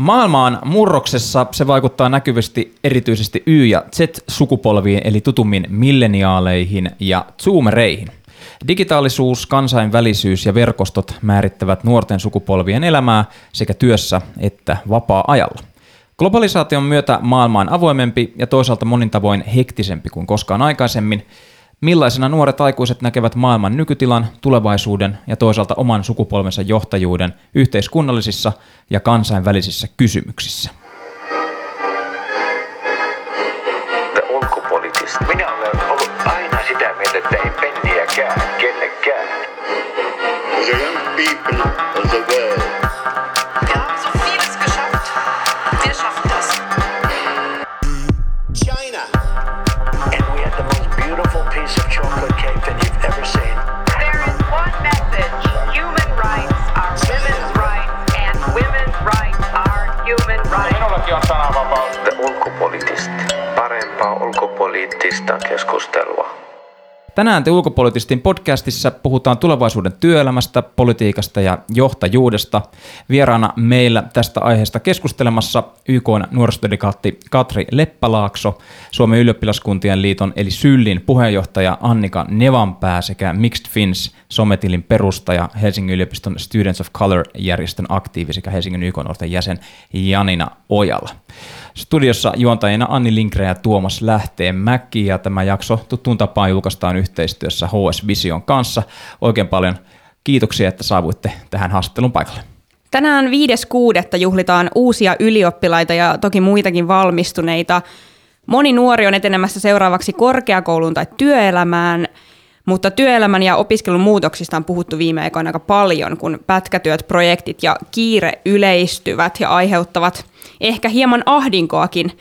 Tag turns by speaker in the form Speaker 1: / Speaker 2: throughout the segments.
Speaker 1: Maailmaan murroksessa se vaikuttaa näkyvästi erityisesti Y- ja Z-sukupolviin, eli tutummin milleniaaleihin ja zoomereihin. Digitaalisuus, kansainvälisyys ja verkostot määrittävät nuorten sukupolvien elämää sekä työssä että vapaa-ajalla. Globalisaation myötä maailma on avoimempi ja toisaalta monin tavoin hektisempi kuin koskaan aikaisemmin. Millaisena nuoret aikuiset näkevät maailman nykytilan, tulevaisuuden ja toisaalta oman sukupolvensa johtajuuden yhteiskunnallisissa ja kansainvälisissä kysymyksissä?
Speaker 2: Minä olen ollut aina sitä mieltä, että ei penniäkään kellekään.
Speaker 3: The young people of the world
Speaker 2: ulkopoliittista keskustelua.
Speaker 1: Tänään te ulkopoliittistin podcastissa puhutaan tulevaisuuden työelämästä, politiikasta ja johtajuudesta. Vieraana meillä tästä aiheesta keskustelemassa YK nuorisodelegaatti Katri Leppälaakso, Suomen ylioppilaskuntien liiton eli Syllin puheenjohtaja Annika Nevanpää sekä Mixed Fins sometilin perustaja Helsingin yliopiston Students of Color-järjestön aktiivi sekä Helsingin YK nuorten jäsen Janina Ojala. Studiossa juontajina Anni Linkre ja Tuomas Lähteenmäki ja tämä jakso tuttuun tapaan julkaistaan yhteistyössä HS Vision kanssa. Oikein paljon kiitoksia, että saavuitte tähän haastattelun paikalle.
Speaker 4: Tänään 5.6. juhlitaan uusia ylioppilaita ja toki muitakin valmistuneita. Moni nuori on etenemässä seuraavaksi korkeakouluun tai työelämään, mutta työelämän ja opiskelun muutoksista on puhuttu viime aikoina aika paljon, kun pätkätyöt, projektit ja kiire yleistyvät ja aiheuttavat ehkä hieman ahdinkoakin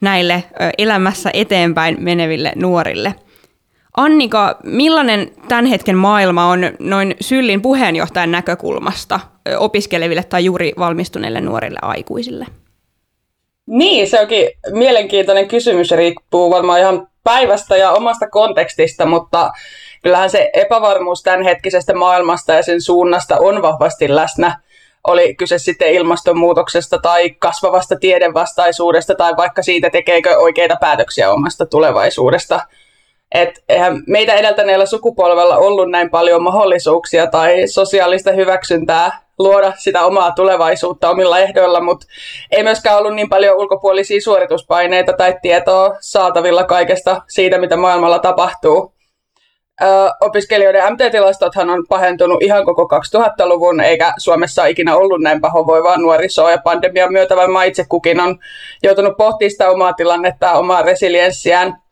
Speaker 4: näille elämässä eteenpäin meneville nuorille. Annika, millainen tämän hetken maailma on noin Syllin puheenjohtajan näkökulmasta opiskeleville tai juuri valmistuneille nuorille aikuisille?
Speaker 5: Niin, se onkin mielenkiintoinen kysymys riippuu varmaan ihan päivästä ja omasta kontekstista, mutta kyllähän se epävarmuus tämänhetkisestä maailmasta ja sen suunnasta on vahvasti läsnä. Oli kyse sitten ilmastonmuutoksesta tai kasvavasta tiedevastaisuudesta tai vaikka siitä, tekeekö oikeita päätöksiä omasta tulevaisuudesta. Et eihän meitä edeltäneellä sukupolvella ollut näin paljon mahdollisuuksia tai sosiaalista hyväksyntää luoda sitä omaa tulevaisuutta omilla ehdoilla, mutta ei myöskään ollut niin paljon ulkopuolisia suorituspaineita tai tietoa saatavilla kaikesta siitä, mitä maailmalla tapahtuu. Opiskelijoiden MT-tilastothan on pahentunut ihan koko 2000-luvun, eikä Suomessa ole ikinä ollut näin pahoinvoivaa nuorisoa, ja pandemian myötä varmaan itse kukin on joutunut pohtimaan sitä omaa tilannetta, omaa resilienssiään.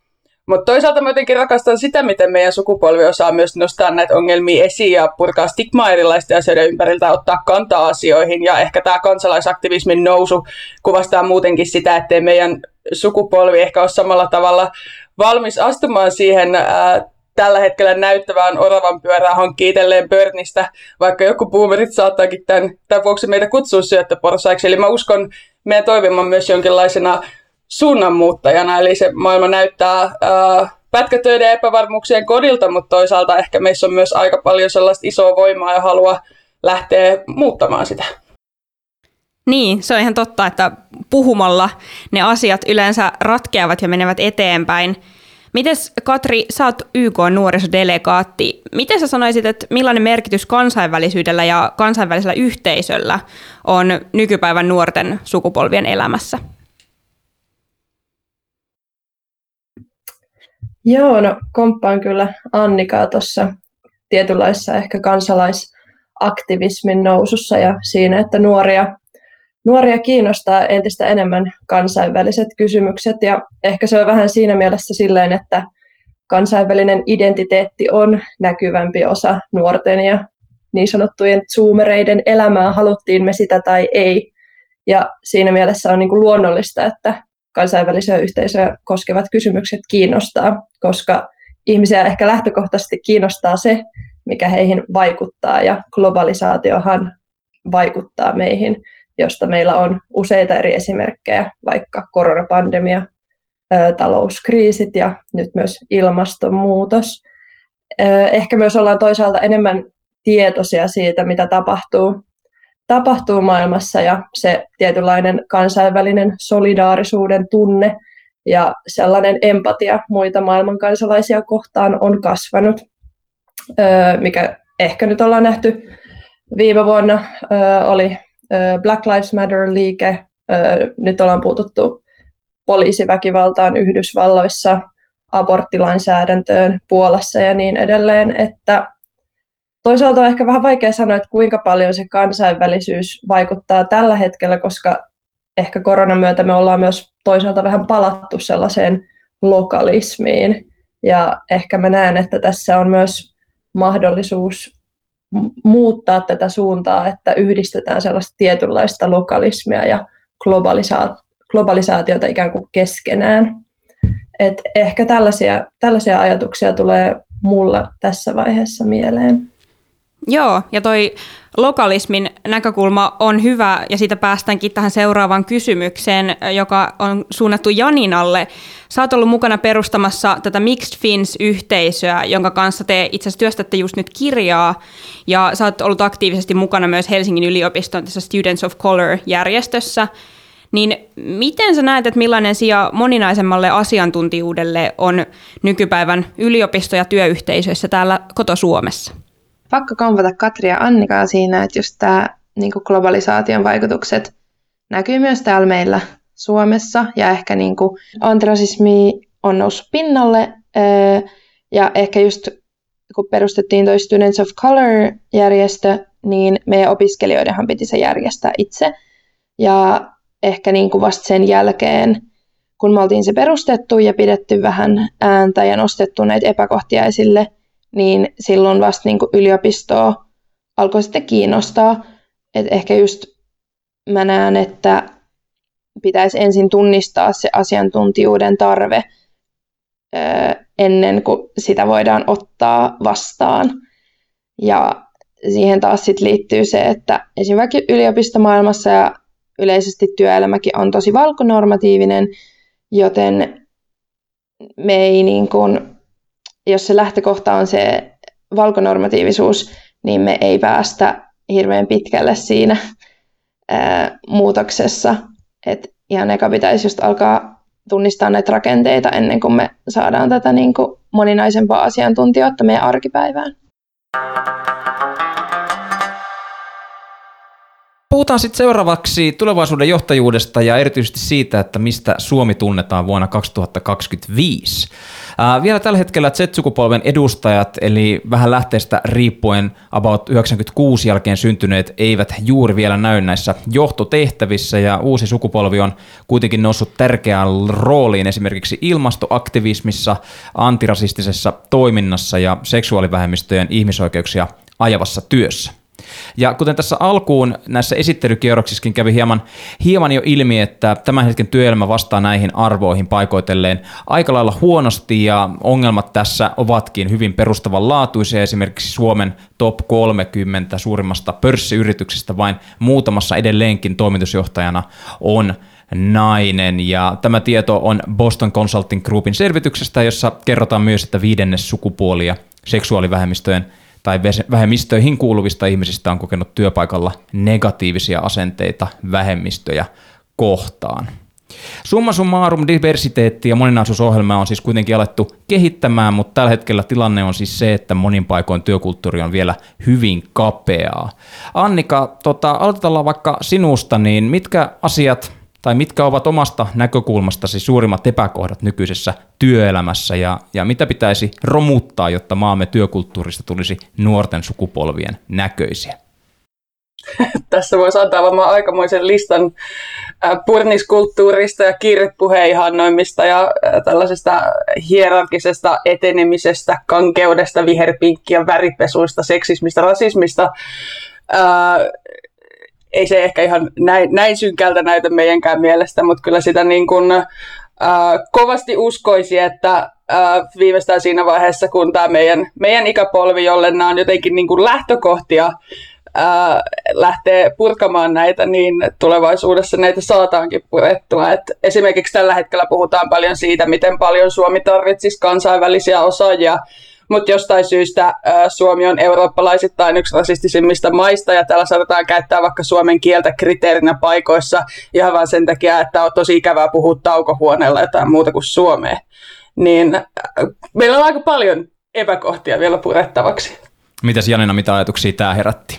Speaker 5: Mutta toisaalta mä jotenkin rakastan sitä, miten meidän sukupolvi osaa myös nostaa näitä ongelmia esiin ja purkaa stigmaa erilaisten asioiden ympäriltä, ottaa kantaa asioihin. Ja ehkä tämä kansalaisaktivismin nousu kuvastaa muutenkin sitä, että meidän sukupolvi ehkä ole samalla tavalla valmis astumaan siihen ää, tällä hetkellä näyttävään oravan pyörää hankkii itselleen pörnistä, vaikka joku boomerit saattaakin tämän, tämän vuoksi meitä kutsua syöttöporsaiksi. Eli mä uskon meidän toivomaan myös jonkinlaisena suunnanmuuttajana, eli se maailma näyttää ää, pätkätöiden ja epävarmuuksien kodilta, mutta toisaalta ehkä meissä on myös aika paljon sellaista isoa voimaa ja halua lähteä muuttamaan sitä.
Speaker 4: Niin, se on ihan totta, että puhumalla ne asiat yleensä ratkeavat ja menevät eteenpäin. Mites Katri, sä oot YK nuorisodelegaatti. Miten sä sanoisit, että millainen merkitys kansainvälisyydellä ja kansainvälisellä yhteisöllä on nykypäivän nuorten sukupolvien elämässä?
Speaker 6: Joo, no komppaan kyllä Annikaa tuossa tietynlaisessa ehkä kansalaisaktivismin nousussa ja siinä, että nuoria, nuoria kiinnostaa entistä enemmän kansainväliset kysymykset ja ehkä se on vähän siinä mielessä silleen, että kansainvälinen identiteetti on näkyvämpi osa nuorten ja niin sanottujen zoomereiden elämää, haluttiin me sitä tai ei. Ja siinä mielessä on niin kuin luonnollista, että kansainvälisiä yhteisöjä koskevat kysymykset kiinnostaa, koska ihmisiä ehkä lähtökohtaisesti kiinnostaa se, mikä heihin vaikuttaa, ja globalisaatiohan vaikuttaa meihin, josta meillä on useita eri esimerkkejä, vaikka koronapandemia, talouskriisit ja nyt myös ilmastonmuutos. Ehkä myös ollaan toisaalta enemmän tietoisia siitä, mitä tapahtuu tapahtuu maailmassa ja se tietynlainen kansainvälinen solidaarisuuden tunne ja sellainen empatia muita maailman kansalaisia kohtaan on kasvanut, mikä ehkä nyt ollaan nähty viime vuonna oli Black Lives Matter-liike, nyt ollaan puututtu poliisiväkivaltaan Yhdysvalloissa, aborttilainsäädäntöön Puolassa ja niin edelleen, että toisaalta on ehkä vähän vaikea sanoa, että kuinka paljon se kansainvälisyys vaikuttaa tällä hetkellä, koska ehkä koronan myötä me ollaan myös toisaalta vähän palattu sellaiseen lokalismiin. Ja ehkä mä näen, että tässä on myös mahdollisuus muuttaa tätä suuntaa, että yhdistetään sellaista tietynlaista lokalismia ja globalisaatiota globalisaatiota ikään kuin keskenään. Et ehkä tällaisia, tällaisia ajatuksia tulee mulla tässä vaiheessa mieleen.
Speaker 4: Joo, ja toi lokalismin näkökulma on hyvä, ja siitä päästäänkin tähän seuraavaan kysymykseen, joka on suunnattu Janinalle. Sä oot ollut mukana perustamassa tätä Mixed Fins-yhteisöä, jonka kanssa te itse asiassa työstätte just nyt kirjaa, ja sä oot ollut aktiivisesti mukana myös Helsingin yliopiston tässä Students of Color-järjestössä. Niin miten sä näet, että millainen sija moninaisemmalle asiantuntijuudelle on nykypäivän yliopisto- ja työyhteisöissä täällä koto-Suomessa?
Speaker 7: Pakko kompata Katria Annikaa siinä, että just tämä niin globalisaation vaikutukset näkyy myös täällä meillä Suomessa ja ehkä niin kuin antirasismi on noussut pinnalle ja ehkä just kun perustettiin toi Students of Color-järjestö, niin meidän opiskelijoidenhan piti se järjestää itse. Ja ehkä niin kuin vasta sen jälkeen, kun me oltiin se perustettu ja pidetty vähän ääntä ja nostettu näitä epäkohtia esille, niin silloin vasta niin kuin yliopistoa alkoi sitten kiinnostaa. Et ehkä just mä näen, että pitäisi ensin tunnistaa se asiantuntijuuden tarve ennen kuin sitä voidaan ottaa vastaan. Ja siihen taas sit liittyy se, että esimerkiksi yliopistomaailmassa ja yleisesti työelämäkin on tosi valkonormatiivinen, joten me ei niin kuin, jos se lähtökohta on se valkonormatiivisuus, niin me ei päästä hirveän pitkälle siinä ää, muutoksessa. Et ihan eka pitäisi just alkaa tunnistaa näitä rakenteita ennen kuin me saadaan tätä niin kuin moninaisempaa asiantuntijoita meidän arkipäivään.
Speaker 1: Puhutaan sitten seuraavaksi tulevaisuuden johtajuudesta ja erityisesti siitä, että mistä Suomi tunnetaan vuonna 2025. Ää, vielä tällä hetkellä Z-sukupolven edustajat, eli vähän lähteestä riippuen about 96 jälkeen syntyneet, eivät juuri vielä näy näissä johtotehtävissä, ja uusi sukupolvi on kuitenkin noussut tärkeään rooliin esimerkiksi ilmastoaktivismissa, antirasistisessa toiminnassa ja seksuaalivähemmistöjen ihmisoikeuksia ajavassa työssä. Ja kuten tässä alkuun näissä esittelykierroksissakin kävi hieman, hieman jo ilmi, että tämän hetken työelämä vastaa näihin arvoihin paikoitelleen aika lailla huonosti ja ongelmat tässä ovatkin hyvin perustavanlaatuisia. Esimerkiksi Suomen top 30 suurimmasta pörssiyrityksestä vain muutamassa edelleenkin toimitusjohtajana on nainen. Ja tämä tieto on Boston Consulting Groupin selvityksestä, jossa kerrotaan myös, että viidennes sukupuolia seksuaalivähemmistöjen tai vähemmistöihin kuuluvista ihmisistä on kokenut työpaikalla negatiivisia asenteita vähemmistöjä kohtaan. Summa summarum diversiteetti ja moninaisuusohjelma on siis kuitenkin alettu kehittämään, mutta tällä hetkellä tilanne on siis se, että monin paikoin työkulttuuri on vielä hyvin kapeaa. Annika, tota, aloitetaan vaikka sinusta, niin mitkä asiat tai mitkä ovat omasta näkökulmastasi suurimmat epäkohdat nykyisessä työelämässä ja, ja mitä pitäisi romuttaa, jotta maamme työkulttuurista tulisi nuorten sukupolvien näköisiä?
Speaker 5: Tässä voisi antaa varmaan aikamoisen listan purniskulttuurista ja kirjepuheihannoimista ja tällaisesta hierarkisesta etenemisestä, kankeudesta, viherpinkkiä, väripesuista, seksismistä, rasismista ei se ehkä ihan näin, näin synkältä näytä meidänkään mielestä, mutta kyllä sitä niin kuin, äh, kovasti uskoisi, että äh, viimeistään siinä vaiheessa, kun tämä meidän, meidän ikäpolvi, jolle nämä on jotenkin niin kuin lähtökohtia, äh, lähtee purkamaan näitä, niin tulevaisuudessa näitä saataankin purettua. Et esimerkiksi tällä hetkellä puhutaan paljon siitä, miten paljon Suomi tarvitsisi kansainvälisiä osaajia mutta jostain syystä Suomi on eurooppalaisittain yksi rasistisimmista maista ja täällä saatetaan käyttää vaikka suomen kieltä kriteerinä paikoissa ihan vain sen takia, että on tosi ikävää puhua taukohuoneella jotain muuta kuin suomea. Niin meillä on aika paljon epäkohtia vielä purettavaksi.
Speaker 1: Mitäs Janina, mitä ajatuksia tämä herätti?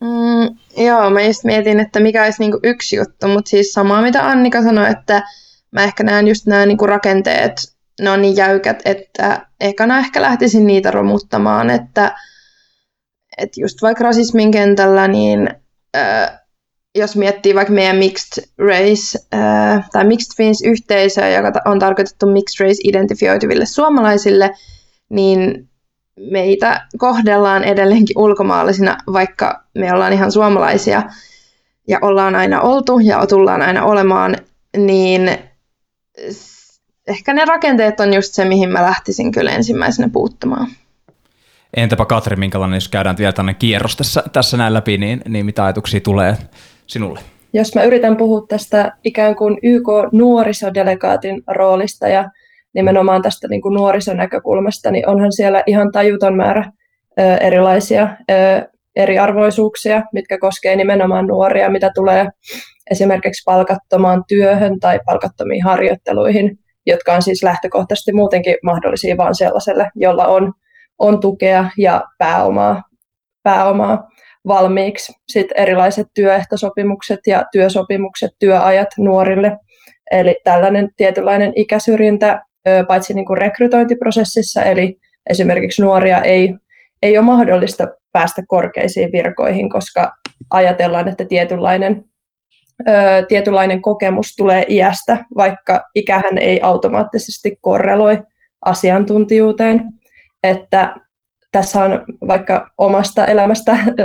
Speaker 7: Mm, joo, mä just mietin, että mikä olisi niinku yksi juttu, mutta siis samaa mitä Annika sanoi, että mä ehkä näen just nämä niinku rakenteet, ne on niin jäykät, että ekana ehkä lähtisin niitä romuttamaan, että, että just vaikka rasismin kentällä, niin äh, jos miettii vaikka meidän mixed race äh, tai mixed fins yhteisöä, joka on tarkoitettu mixed race identifioituville suomalaisille, niin meitä kohdellaan edelleenkin ulkomaalaisina, vaikka me ollaan ihan suomalaisia ja ollaan aina oltu ja tullaan aina olemaan, niin ehkä ne rakenteet on just se, mihin mä lähtisin kyllä ensimmäisenä puuttumaan.
Speaker 1: Entäpä Katri, minkälainen, jos käydään vielä tänne kierros tässä, tässä näin läpi, niin, niin mitä ajatuksia tulee sinulle?
Speaker 6: Jos mä yritän puhua tästä ikään kuin YK-nuorisodelegaatin roolista ja nimenomaan tästä niin kuin nuorisonäkökulmasta, niin onhan siellä ihan tajuton määrä ö, erilaisia ö, eriarvoisuuksia, mitkä koskee nimenomaan nuoria, mitä tulee esimerkiksi palkattomaan työhön tai palkattomiin harjoitteluihin, jotka on siis lähtökohtaisesti muutenkin mahdollisia vain sellaiselle, jolla on, on tukea ja pääomaa, pääomaa valmiiksi. Sitten erilaiset työehtosopimukset ja työsopimukset, työajat nuorille. Eli tällainen tietynlainen ikäsyrjintä paitsi niin kuin rekrytointiprosessissa, eli esimerkiksi nuoria ei, ei ole mahdollista päästä korkeisiin virkoihin, koska ajatellaan, että tietynlainen, tietynlainen kokemus tulee iästä, vaikka ikähän ei automaattisesti korreloi asiantuntijuuteen. Että tässä on vaikka omasta elämästä ö,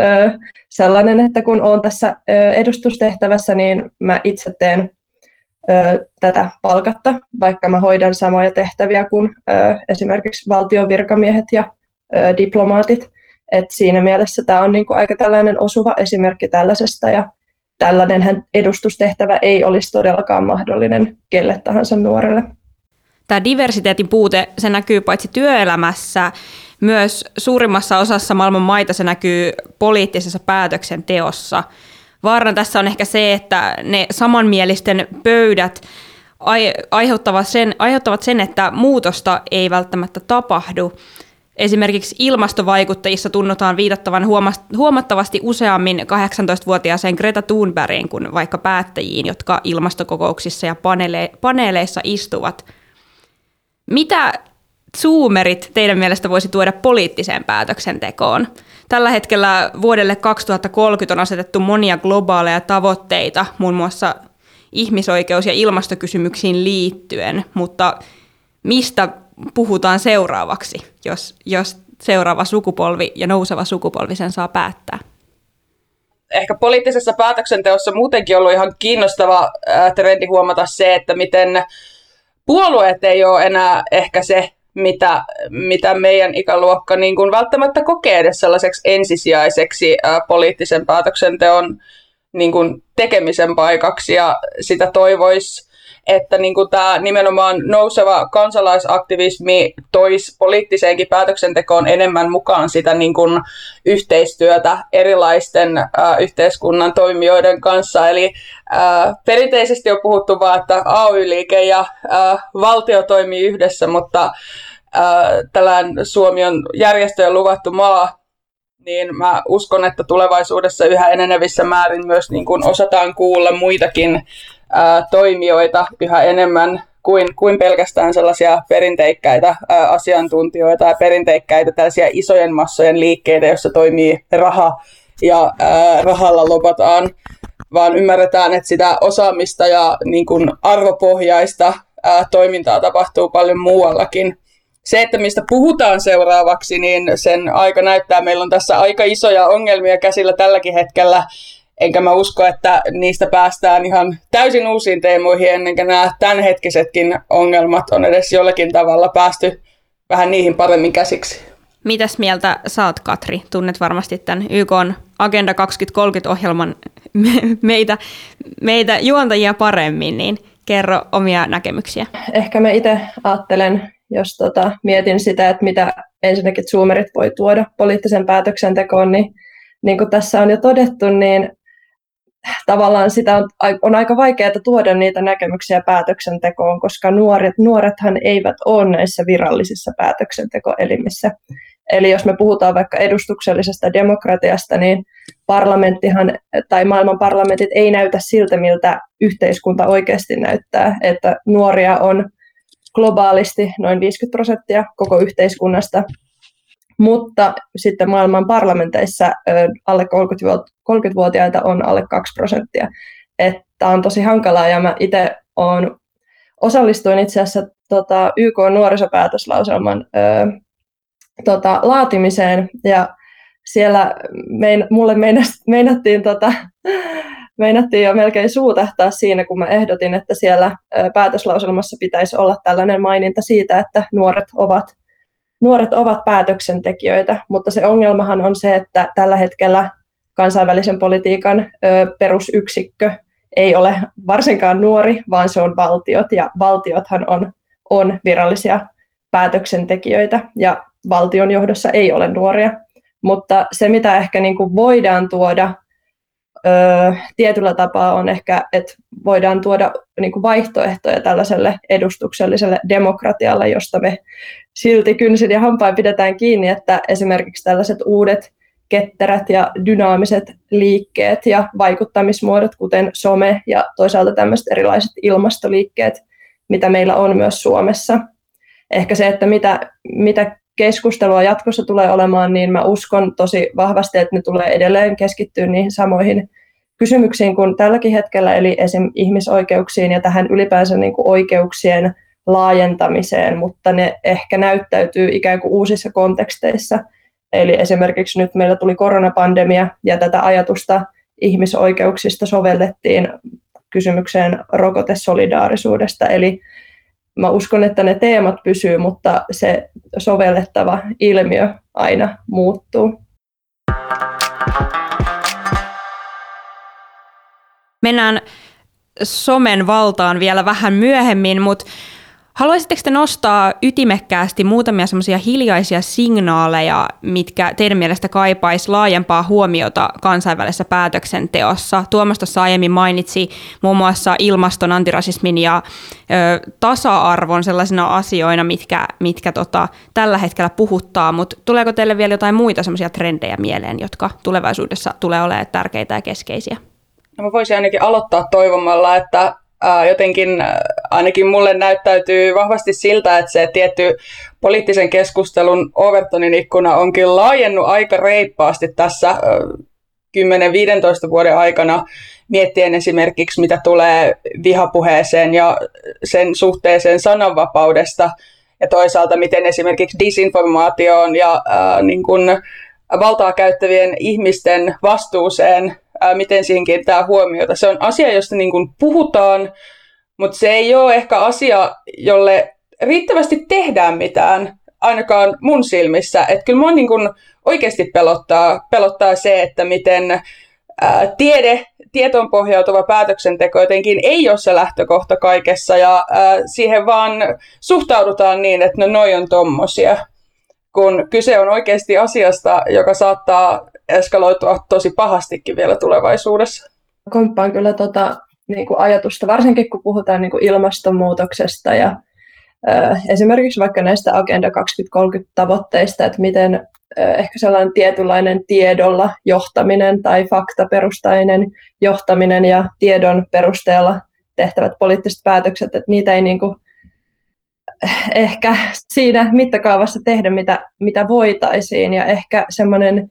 Speaker 6: sellainen, että kun olen tässä ö, edustustehtävässä, niin mä itse teen ö, tätä palkatta, vaikka mä hoidan samoja tehtäviä kuin ö, esimerkiksi valtion virkamiehet ja ö, diplomaatit. Et siinä mielessä tämä on niinku aika tällainen osuva esimerkki tällaisesta ja tällainen edustustehtävä ei olisi todellakaan mahdollinen kelle tahansa nuorelle.
Speaker 4: Tämä diversiteetin puute, se näkyy paitsi työelämässä, myös suurimmassa osassa maailman maita se näkyy poliittisessa päätöksenteossa. Vaarana tässä on ehkä se, että ne samanmielisten pöydät aiheuttavat sen, aiheuttavat sen, että muutosta ei välttämättä tapahdu. Esimerkiksi ilmastovaikuttajissa tunnutaan viitattavan huomattavasti useammin 18-vuotiaaseen Greta Thunbergiin kuin vaikka päättäjiin, jotka ilmastokokouksissa ja paneele- paneeleissa istuvat. Mitä Zoomerit teidän mielestä voisi tuoda poliittiseen päätöksentekoon? Tällä hetkellä vuodelle 2030 on asetettu monia globaaleja tavoitteita, muun muassa ihmisoikeus- ja ilmastokysymyksiin liittyen, mutta mistä puhutaan seuraavaksi, jos, jos seuraava sukupolvi ja nouseva sukupolvi sen saa päättää?
Speaker 5: Ehkä poliittisessa päätöksenteossa muutenkin ollut ihan kiinnostava trendi huomata se, että miten puolueet ei ole enää ehkä se, mitä, mitä meidän ikäluokka niin kuin välttämättä kokee edes sellaiseksi ensisijaiseksi ää, poliittisen päätöksenteon niin kuin tekemisen paikaksi ja sitä toivoisi että niin kuin tämä nimenomaan nouseva kansalaisaktivismi toisi poliittiseenkin päätöksentekoon enemmän mukaan sitä niin kuin yhteistyötä erilaisten äh, yhteiskunnan toimijoiden kanssa. Eli äh, perinteisesti on puhuttu vain, että AY-liike ja äh, valtio toimii yhdessä, mutta tällainen Suomi on järjestöjen luvattu maa, niin mä uskon, että tulevaisuudessa yhä enenevissä määrin myös niin kuin osataan kuulla muitakin ää, toimijoita yhä enemmän kuin, kuin pelkästään sellaisia perinteikkäitä ää, asiantuntijoita ja perinteikkäitä tällaisia isojen massojen liikkeitä, joissa toimii raha ja ää, rahalla lopataan, vaan ymmärretään, että sitä osaamista ja niin kuin arvopohjaista ää, toimintaa tapahtuu paljon muuallakin. Se, että mistä puhutaan seuraavaksi, niin sen aika näyttää. Meillä on tässä aika isoja ongelmia käsillä tälläkin hetkellä enkä mä usko, että niistä päästään ihan täysin uusiin teemoihin, ennen kuin nämä tämänhetkisetkin ongelmat on edes jollakin tavalla päästy vähän niihin paremmin käsiksi.
Speaker 4: Mitäs mieltä saat, Katri? Tunnet varmasti tämän YK Agenda 2030-ohjelman meitä, meitä juontajia paremmin, niin kerro omia näkemyksiä.
Speaker 6: Ehkä mä itse ajattelen jos tota, mietin sitä, että mitä ensinnäkin Zoomerit voi tuoda poliittisen päätöksentekoon, niin niin kuin tässä on jo todettu, niin tavallaan sitä on, on aika vaikeaa tuoda niitä näkemyksiä päätöksentekoon, koska nuoret, nuorethan eivät ole näissä virallisissa päätöksentekoelimissä. Eli jos me puhutaan vaikka edustuksellisesta demokratiasta, niin parlamenttihan tai maailman parlamentit ei näytä siltä, miltä yhteiskunta oikeasti näyttää, että nuoria on globaalisti noin 50 prosenttia koko yhteiskunnasta, mutta sitten maailman parlamenteissa alle 30-vuotiaita on alle 2 prosenttia. Että on tosi hankalaa ja mä itse olen osallistuin itse asiassa tota, YK nuorisopäätöslauselman ö, tota, laatimiseen ja siellä mein, mulle meinattiin, tota, meinattiin jo melkein suutahtaa siinä, kun mä ehdotin, että siellä ö, päätöslauselmassa pitäisi olla tällainen maininta siitä, että nuoret ovat nuoret ovat päätöksentekijöitä, mutta se ongelmahan on se, että tällä hetkellä kansainvälisen politiikan perusyksikkö ei ole varsinkaan nuori, vaan se on valtiot, ja valtiothan on, on virallisia päätöksentekijöitä, ja valtion johdossa ei ole nuoria. Mutta se, mitä ehkä niin kuin voidaan tuoda ö, tietyllä tapaa on ehkä, että voidaan tuoda niin kuin vaihtoehtoja tällaiselle edustukselliselle demokratialle, josta me silti kynsin ja hampain pidetään kiinni, että esimerkiksi tällaiset uudet ketterät ja dynaamiset liikkeet ja vaikuttamismuodot, kuten some ja toisaalta tämmöiset erilaiset ilmastoliikkeet, mitä meillä on myös Suomessa. Ehkä se, että mitä, mitä keskustelua jatkossa tulee olemaan, niin mä uskon tosi vahvasti, että ne tulee edelleen keskittyä niihin samoihin kysymyksiin kuin tälläkin hetkellä, eli esim. ihmisoikeuksiin ja tähän ylipäänsä niin kuin oikeuksien laajentamiseen, mutta ne ehkä näyttäytyy ikään kuin uusissa konteksteissa. Eli esimerkiksi nyt meillä tuli koronapandemia ja tätä ajatusta ihmisoikeuksista sovellettiin kysymykseen rokotesolidaarisuudesta. Eli mä uskon, että ne teemat pysyy, mutta se sovellettava ilmiö aina muuttuu.
Speaker 4: Mennään somen valtaan vielä vähän myöhemmin, mutta Haluaisitteko te nostaa ytimekkäästi muutamia semmoisia hiljaisia signaaleja, mitkä teidän mielestä kaipaisi laajempaa huomiota kansainvälisessä päätöksenteossa? Tuomas tuossa aiemmin mainitsi muun muassa ilmaston, antirasismin ja ö, tasa-arvon sellaisina asioina, mitkä, mitkä tota, tällä hetkellä puhuttaa, mutta tuleeko teille vielä jotain muita semmoisia trendejä mieleen, jotka tulevaisuudessa tulee olemaan tärkeitä ja keskeisiä?
Speaker 5: No mä voisin ainakin aloittaa toivomalla, että ää, jotenkin ää, ainakin mulle näyttäytyy vahvasti siltä, että se tietty poliittisen keskustelun Overtonin ikkuna onkin laajennut aika reippaasti tässä 10-15 vuoden aikana miettien esimerkiksi, mitä tulee vihapuheeseen ja sen suhteeseen sananvapaudesta ja toisaalta miten esimerkiksi disinformaatioon ja ää, niin kun valtaa käyttävien ihmisten vastuuseen ää, miten siihen kiinnittää huomiota. Se on asia, josta niin kuin puhutaan, mutta se ei ole ehkä asia, jolle riittävästi tehdään mitään, ainakaan mun silmissä. Että kyllä mua niin kuin oikeasti pelottaa, pelottaa se, että miten ää, tiede, tietoon pohjautuva päätöksenteko jotenkin ei ole se lähtökohta kaikessa ja ää, siihen vaan suhtaudutaan niin, että no noi on tommosia kun kyse on oikeasti asiasta, joka saattaa eskaloitua tosi pahastikin vielä tulevaisuudessa.
Speaker 6: Komppaan kyllä tota, niin kuin ajatusta, varsinkin kun puhutaan niin kuin ilmastonmuutoksesta ja äh, esimerkiksi vaikka näistä Agenda 2030 tavoitteista, että miten äh, ehkä sellainen tietynlainen tiedolla johtaminen tai faktaperustainen johtaminen ja tiedon perusteella tehtävät poliittiset päätökset, että niitä ei niin kuin ehkä siinä mittakaavassa tehdä, mitä, mitä voitaisiin. Ja ehkä semmoinen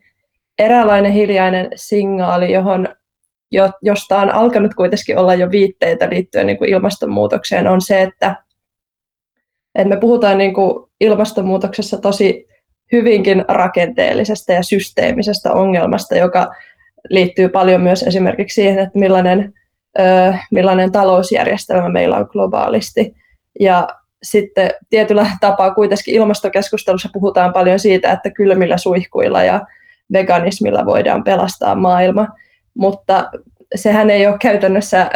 Speaker 6: eräänlainen hiljainen signaali, johon, jo, josta on alkanut kuitenkin olla jo viitteitä liittyen niin kuin ilmastonmuutokseen, on se, että, että me puhutaan niin kuin ilmastonmuutoksessa tosi hyvinkin rakenteellisesta ja systeemisestä ongelmasta, joka liittyy paljon myös esimerkiksi siihen, että millainen, ö, millainen talousjärjestelmä meillä on globaalisti. Ja sitten tietyllä tapaa kuitenkin ilmastokeskustelussa puhutaan paljon siitä, että kylmillä suihkuilla ja veganismilla voidaan pelastaa maailma, mutta sehän ei ole käytännössä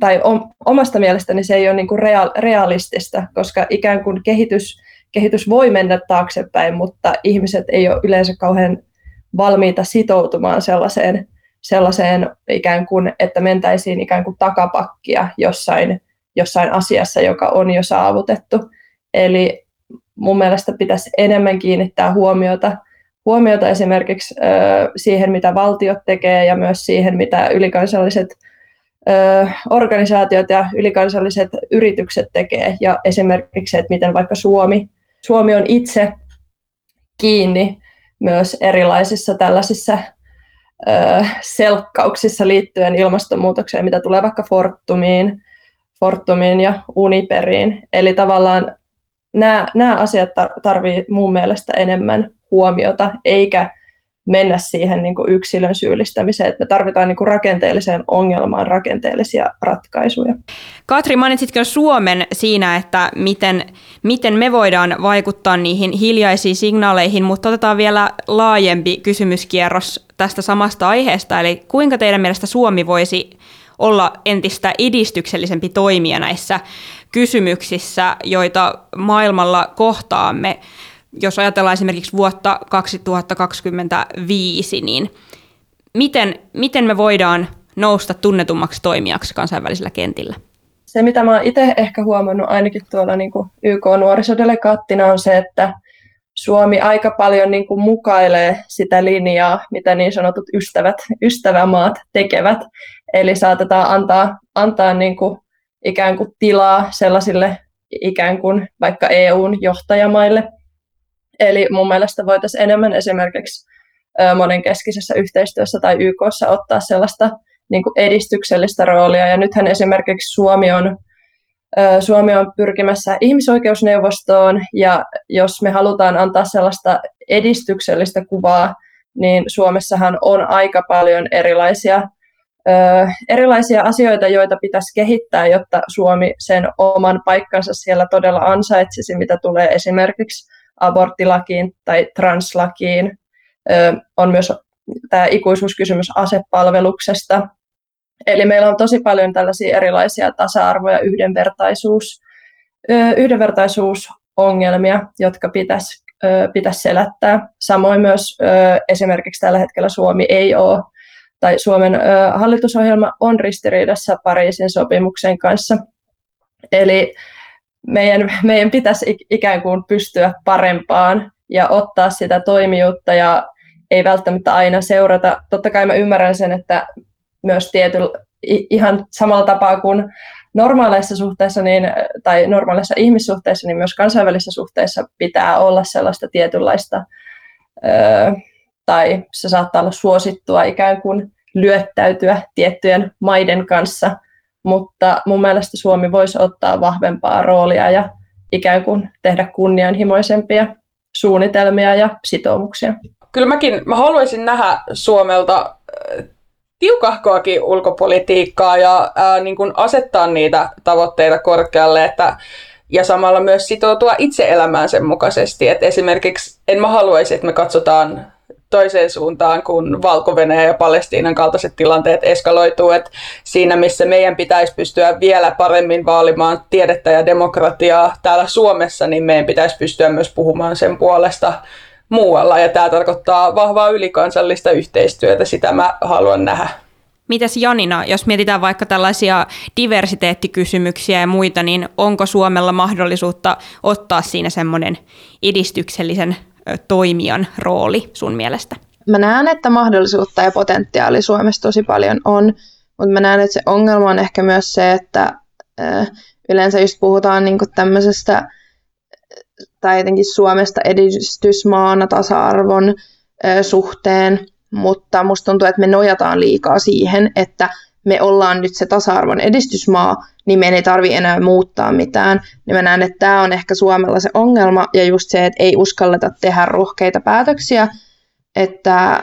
Speaker 6: tai omasta mielestäni se ei ole niin kuin realistista, koska ikään kuin kehitys, kehitys voi mennä taaksepäin, mutta ihmiset ei ole yleensä kauhean valmiita sitoutumaan sellaiseen, sellaiseen ikään kuin, että mentäisiin ikään kuin takapakkia jossain, jossain asiassa, joka on jo saavutettu. Eli mun mielestä pitäisi enemmän kiinnittää huomiota, huomiota esimerkiksi siihen, mitä valtiot tekee ja myös siihen, mitä ylikansalliset organisaatiot ja ylikansalliset yritykset tekee. Ja esimerkiksi, että miten vaikka Suomi, Suomi on itse kiinni myös erilaisissa tällaisissa selkkauksissa liittyen ilmastonmuutokseen, mitä tulee vaikka Fortumiin, Fortumiin ja Uniperiin. Eli tavallaan nämä, nämä asiat tarvii mun mielestä enemmän huomiota, eikä mennä siihen niin kuin yksilön syyllistämiseen, että me tarvitaan niin kuin rakenteelliseen ongelmaan rakenteellisia ratkaisuja.
Speaker 4: Katri, mainitsitko Suomen siinä, että miten, miten me voidaan vaikuttaa niihin hiljaisiin signaaleihin, mutta otetaan vielä laajempi kysymyskierros tästä samasta aiheesta, eli kuinka teidän mielestä Suomi voisi olla entistä edistyksellisempi toimija näissä kysymyksissä, joita maailmalla kohtaamme. Jos ajatellaan esimerkiksi vuotta 2025, niin miten, miten me voidaan nousta tunnetummaksi toimijaksi kansainvälisellä kentillä?
Speaker 6: Se, mitä mä itse ehkä huomannut ainakin tuolla niin kuin YK-nuorisodelegaattina on se, että Suomi aika paljon niin kuin mukailee sitä linjaa, mitä niin sanotut ystävät, ystävämaat tekevät. Eli saatetaan antaa, antaa niin kuin ikään kuin tilaa sellaisille ikään kuin vaikka EUn johtajamaille. Eli mun mielestä voitaisiin enemmän esimerkiksi monenkeskisessä yhteistyössä tai YKssa ottaa sellaista niin kuin edistyksellistä roolia. Ja nythän esimerkiksi Suomi on, Suomi on pyrkimässä ihmisoikeusneuvostoon, ja jos me halutaan antaa sellaista edistyksellistä kuvaa, niin Suomessahan on aika paljon erilaisia erilaisia asioita, joita pitäisi kehittää, jotta Suomi sen oman paikkansa siellä todella ansaitsisi, mitä tulee esimerkiksi aborttilakiin tai translakiin. On myös tämä ikuisuuskysymys asepalveluksesta. Eli meillä on tosi paljon tällaisia erilaisia tasa-arvo- ja yhdenvertaisuus, yhdenvertaisuusongelmia, jotka pitäisi, pitäisi selättää. Samoin myös esimerkiksi tällä hetkellä Suomi ei ole tai Suomen hallitusohjelma on ristiriidassa Pariisin sopimuksen kanssa. Eli meidän, meidän pitäisi ikään kuin pystyä parempaan ja ottaa sitä toimijuutta ja ei välttämättä aina seurata. Totta kai mä ymmärrän sen, että myös tietyllä, ihan samalla tapaa kuin normaaleissa suhteissa niin, tai normaaleissa ihmissuhteissa, niin myös kansainvälisissä suhteissa pitää olla sellaista tietynlaista öö, tai se saattaa olla suosittua ikään kuin lyöttäytyä tiettyjen maiden kanssa, mutta mun mielestä Suomi voisi ottaa vahvempaa roolia ja ikään kuin tehdä kunnianhimoisempia suunnitelmia ja sitoumuksia.
Speaker 5: Kyllä mäkin mä haluaisin nähdä Suomelta äh, tiukahkoakin ulkopolitiikkaa ja ää, niin kuin asettaa niitä tavoitteita korkealle, että ja samalla myös sitoutua itse elämään sen mukaisesti. Et esimerkiksi en mä haluaisi, että me katsotaan toiseen suuntaan, kun valko ja Palestiinan kaltaiset tilanteet eskaloituu. Et siinä, missä meidän pitäisi pystyä vielä paremmin vaalimaan tiedettä ja demokratiaa täällä Suomessa, niin meidän pitäisi pystyä myös puhumaan sen puolesta muualla. Ja tämä tarkoittaa vahvaa ylikansallista yhteistyötä, sitä mä haluan nähdä.
Speaker 4: Mitäs Janina, jos mietitään vaikka tällaisia diversiteettikysymyksiä ja muita, niin onko Suomella mahdollisuutta ottaa siinä semmoinen edistyksellisen toimijan rooli sun mielestä?
Speaker 7: Mä näen, että mahdollisuutta ja potentiaali Suomessa tosi paljon on, mutta mä näen, että se ongelma on ehkä myös se, että yleensä just puhutaan niin tämmöisestä tai jotenkin Suomesta edistysmaana tasa-arvon suhteen, mutta musta tuntuu, että me nojataan liikaa siihen, että me ollaan nyt se tasa-arvon edistysmaa, niin meidän ei tarvi enää muuttaa mitään. Niin mä näen, että tämä on ehkä Suomella se ongelma, ja just se, että ei uskalleta tehdä rohkeita päätöksiä, että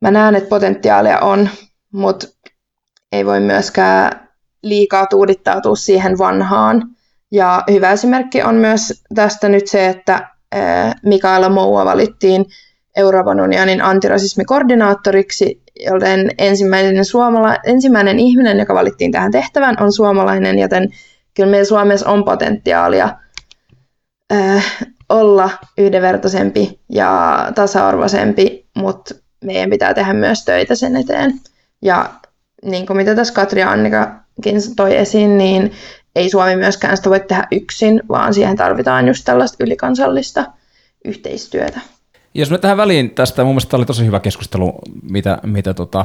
Speaker 7: mä näen, että potentiaalia on, mutta ei voi myöskään liikaa tuudittautua siihen vanhaan. Ja hyvä esimerkki on myös tästä nyt se, että Mikaela Moua valittiin Euroopan unionin antirasismikoordinaattoriksi, joten ensimmäinen, suomala- ensimmäinen ihminen, joka valittiin tähän tehtävään, on suomalainen, joten kyllä meillä Suomessa on potentiaalia äh, olla yhdenvertaisempi ja tasa-arvoisempi, mutta meidän pitää tehdä myös töitä sen eteen. Ja niin kuin mitä tässä Katri ja Annikakin toi esiin, niin ei Suomi myöskään sitä voi tehdä yksin, vaan siihen tarvitaan just tällaista ylikansallista yhteistyötä.
Speaker 1: Jos me tähän väliin tästä, mun mielestä tämä oli tosi hyvä keskustelu, mitä, mitä tota,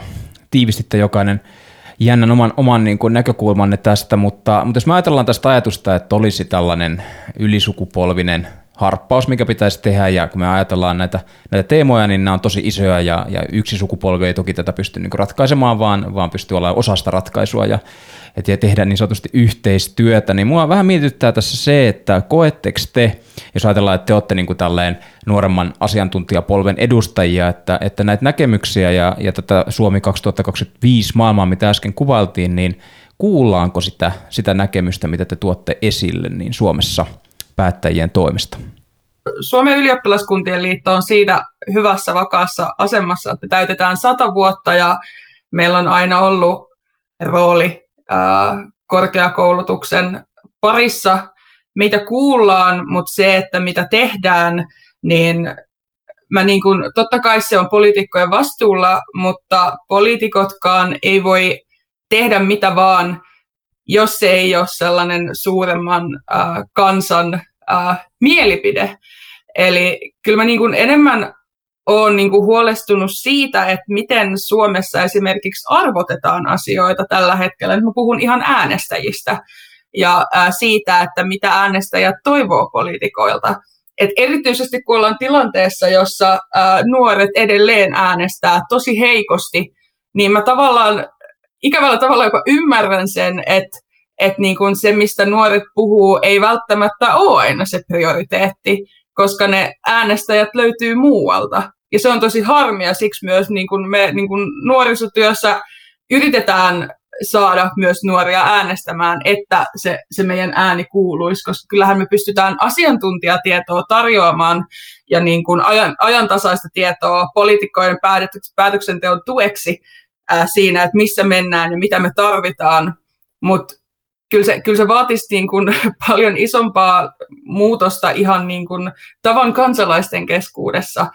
Speaker 1: tiivistitte jokainen jännän oman, oman niin kuin näkökulmanne tästä, mutta, mutta jos me ajatellaan tästä ajatusta, että olisi tällainen ylisukupolvinen harppaus, mikä pitäisi tehdä, ja kun me ajatellaan näitä, näitä teemoja, niin nämä on tosi isoja, ja, ja yksi sukupolvi ei toki tätä pysty niin ratkaisemaan, vaan, vaan pystyy olla osasta ratkaisua, ja, ja tehdä niin sanotusti yhteistyötä, niin mua vähän mietityttää tässä se, että koetteko te, jos ajatellaan, että te olette niin kuin tälleen nuoremman asiantuntijapolven edustajia, että, että näitä näkemyksiä ja, ja tätä Suomi 2025 maailmaa, mitä äsken kuvailtiin, niin kuullaanko sitä, sitä näkemystä, mitä te tuotte esille niin Suomessa päättäjien toimesta?
Speaker 5: Suomen ylioppilaskuntien liitto on siitä hyvässä vakaassa asemassa, että täytetään sata vuotta ja meillä on aina ollut rooli korkeakoulutuksen parissa. Meitä kuullaan, mutta se, että mitä tehdään, niin mä niin kun, totta kai se on poliitikkojen vastuulla, mutta poliitikotkaan ei voi tehdä mitä vaan, jos se ei ole sellainen suuremman äh, kansan äh, mielipide. Eli kyllä mä niin kuin enemmän olen niin kuin huolestunut siitä, että miten Suomessa esimerkiksi arvotetaan asioita tällä hetkellä. Nyt mä puhun ihan äänestäjistä ja äh, siitä, että mitä äänestäjät toivoo poliitikoilta. Et erityisesti kun ollaan tilanteessa, jossa äh, nuoret edelleen äänestää tosi heikosti, niin mä tavallaan ikävällä tavalla jopa ymmärrän sen, että että niin se, mistä nuoret puhuu, ei välttämättä ole aina se prioriteetti, koska ne äänestäjät löytyy muualta. Ja se on tosi harmia, siksi myös niin kun me niin kun nuorisotyössä yritetään saada myös nuoria äänestämään, että se, se meidän ääni kuuluisi, koska kyllähän me pystytään asiantuntijatietoa tarjoamaan ja niin kuin ajan, ajantasaista tietoa poliitikkojen päätöksenteon tueksi ää, siinä, että missä mennään ja mitä me tarvitaan, mutta kyllä se, kyllä se vaatisi niin kuin paljon isompaa muutosta ihan niin kuin tavan kansalaisten keskuudessa,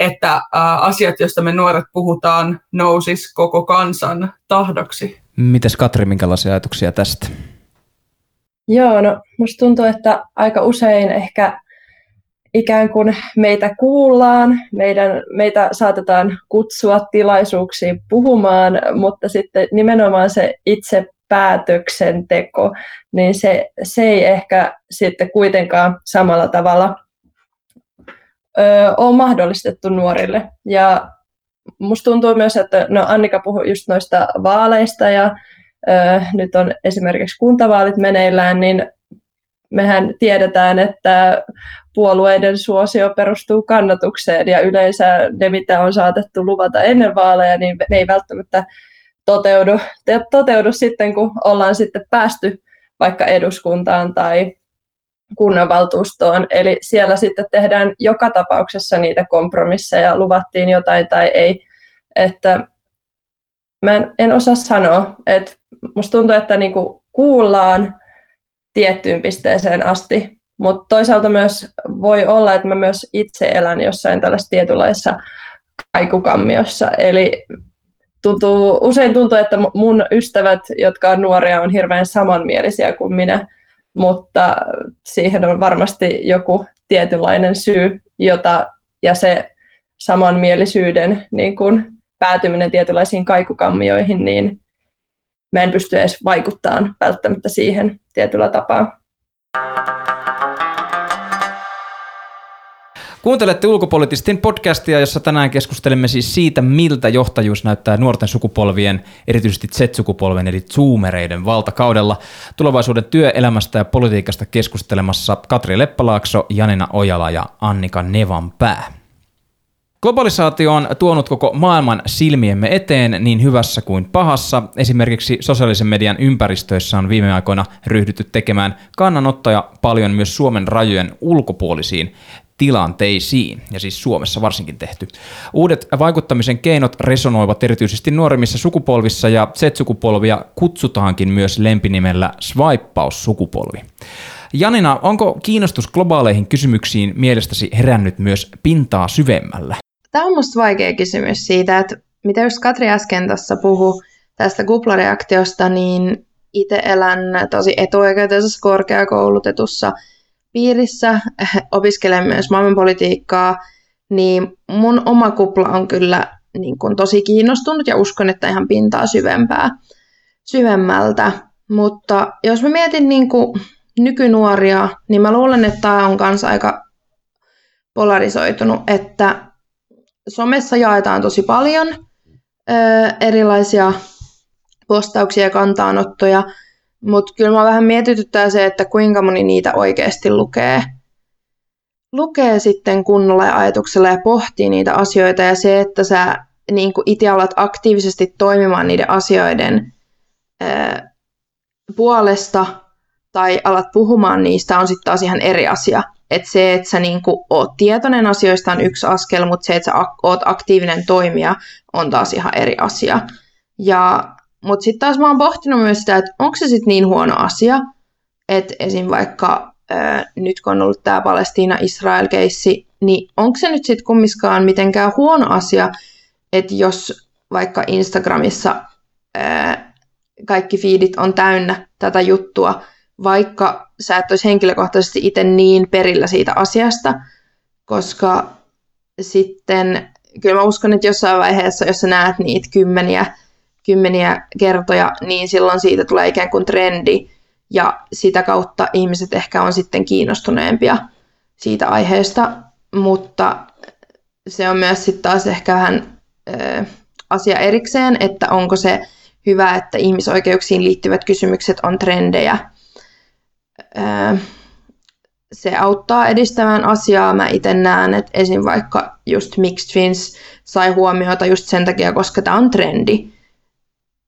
Speaker 5: että asiat, joista me nuoret puhutaan, nousis koko kansan tahdoksi.
Speaker 1: Mites Katri, minkälaisia ajatuksia tästä?
Speaker 6: Joo, no musta tuntuu, että aika usein ehkä ikään kuin meitä kuullaan, meidän, meitä saatetaan kutsua tilaisuuksiin puhumaan, mutta sitten nimenomaan se itse päätöksenteko, niin se, se ei ehkä sitten kuitenkaan samalla tavalla ö, ole mahdollistettu nuorille. Ja musta tuntuu myös, että no Annika puhui just noista vaaleista ja ö, nyt on esimerkiksi kuntavaalit meneillään, niin mehän tiedetään, että puolueiden suosio perustuu kannatukseen ja yleensä ne, mitä on saatettu luvata ennen vaaleja, niin ne ei välttämättä toteudu, toteudu sitten, kun ollaan sitten päästy vaikka eduskuntaan tai kunnanvaltuustoon. Eli siellä sitten tehdään joka tapauksessa niitä kompromisseja, luvattiin jotain tai ei. Että mä en, en osaa sanoa, että musta tuntuu, että niinku kuullaan tiettyyn pisteeseen asti, mutta toisaalta myös voi olla, että mä myös itse elän jossain tällaisessa tietynlaisessa kaikukammiossa, eli tuntuu, usein tuntuu, että mun ystävät, jotka on nuoria, on hirveän samanmielisiä kuin minä, mutta siihen on varmasti joku tietynlainen syy, jota, ja se samanmielisyyden niin kun päätyminen tietynlaisiin kaikukammioihin, niin mä en pysty edes vaikuttamaan välttämättä siihen tietyllä tapaa.
Speaker 1: Kuuntelette ulkopoliittistin podcastia, jossa tänään keskustelemme siis siitä, miltä johtajuus näyttää nuorten sukupolvien, erityisesti Z-sukupolven eli zoomereiden valtakaudella. Tulevaisuuden työelämästä ja politiikasta keskustelemassa Katri Leppalaakso, Janina Ojala ja Annika Nevanpää. Globalisaatio on tuonut koko maailman silmiemme eteen niin hyvässä kuin pahassa. Esimerkiksi sosiaalisen median ympäristöissä on viime aikoina ryhdytty tekemään kannanottoja paljon myös Suomen rajojen ulkopuolisiin tilanteisiin, ja siis Suomessa varsinkin tehty. Uudet vaikuttamisen keinot resonoivat erityisesti nuoremmissa sukupolvissa, ja Z-sukupolvia kutsutaankin myös lempinimellä swipeaussukupolvi. Janina, onko kiinnostus globaaleihin kysymyksiin mielestäsi herännyt myös pintaa syvemmällä?
Speaker 7: Tämä on minusta vaikea kysymys siitä, että mitä just Katri äsken tuossa puhui tästä kuplareaktiosta, niin itse elän tosi etuoikeutetussa korkeakoulutetussa piirissä, opiskelen myös maailmanpolitiikkaa, niin mun oma kupla on kyllä niin kuin tosi kiinnostunut ja uskon, että ihan pintaa syvempää, syvemmältä. Mutta jos mä mietin niin kuin nykynuoria, niin mä luulen, että tämä on kanssa aika polarisoitunut, että somessa jaetaan tosi paljon ö, erilaisia postauksia ja kantaanottoja, mutta kyllä mä vähän mietityttää se, että kuinka moni niitä oikeasti lukee. Lukee sitten kunnolla ja ajatuksella ja pohtii niitä asioita ja se, että sä niin itse alat aktiivisesti toimimaan niiden asioiden ö, puolesta tai alat puhumaan niistä on sitten taas ihan eri asia. Että se, että sä niinku oot tietoinen asioista on yksi askel, mutta se, että sä oot aktiivinen toimija on taas ihan eri asia. Ja, mutta sitten taas mä oon pohtinut myös sitä, että onko se sitten niin huono asia, että esim. vaikka ää, nyt kun on ollut tämä Palestiina-Israel-keissi, niin onko se nyt sitten kummiskaan mitenkään huono asia, että jos vaikka Instagramissa ää, kaikki feedit on täynnä tätä juttua, vaikka sä et olisi henkilökohtaisesti itse niin perillä siitä asiasta, koska sitten kyllä mä uskon, että jossain vaiheessa, jos sä näet niitä kymmeniä, kymmeniä kertoja, niin silloin siitä tulee ikään kuin trendi, ja sitä kautta ihmiset ehkä on sitten kiinnostuneempia siitä aiheesta, mutta se on myös sitten taas ehkä vähän ö, asia erikseen, että onko se hyvä, että ihmisoikeuksiin liittyvät kysymykset on trendejä, se auttaa edistämään asiaa. Mä itse näen, että esim. vaikka just Mixed Twins sai huomiota just sen takia, koska tämä on trendi.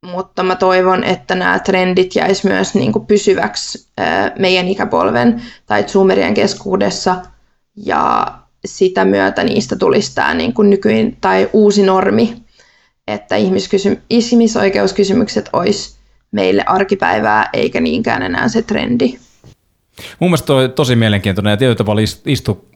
Speaker 7: Mutta mä toivon, että nämä trendit jäis myös niin kuin pysyväksi meidän ikäpolven tai zoomerien keskuudessa ja sitä myötä niistä tulisi tämä niin kuin nykyin tai uusi normi, että ihmisoikeuskysymykset olisi meille arkipäivää eikä niinkään enää se trendi.
Speaker 1: Mun mielestä toi tosi mielenkiintoinen ja tietyllä tavalla istu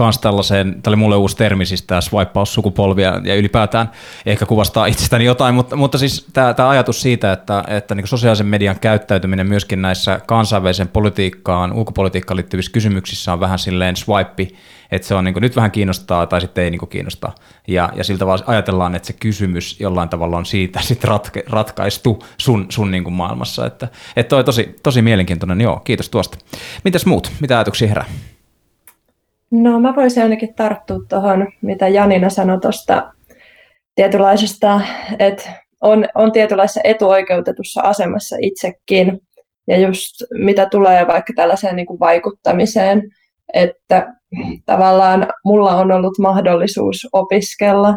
Speaker 1: myös tällaiseen, tämä oli mulle uusi termi, siis tämä swipeaus-sukupolvia ja ylipäätään ehkä kuvastaa itsestäni jotain, mutta, mutta siis tämä, ajatus siitä, että, että niin sosiaalisen median käyttäytyminen myöskin näissä kansainvälisen politiikkaan, ulkopolitiikkaan liittyvissä kysymyksissä on vähän silleen swipe että se on niin kuin, nyt vähän kiinnostaa tai sitten ei niin kuin kiinnosta. Ja, ja siltä vaan ajatellaan, että se kysymys jollain tavalla on siitä sitten ratke, ratkaistu sun, sun niin kuin maailmassa. Että, että toi tosi, tosi mielenkiintoinen, joo, kiitos tuosta. Mitäs muut? Mitä ajatuksia herää?
Speaker 6: No mä voisin ainakin tarttua tuohon, mitä Janina sanoi tuosta tietynlaisesta, että on, on tietynlaisessa etuoikeutetussa asemassa itsekin. Ja just mitä tulee vaikka tällaiseen niin kuin vaikuttamiseen, että tavallaan mulla on ollut mahdollisuus opiskella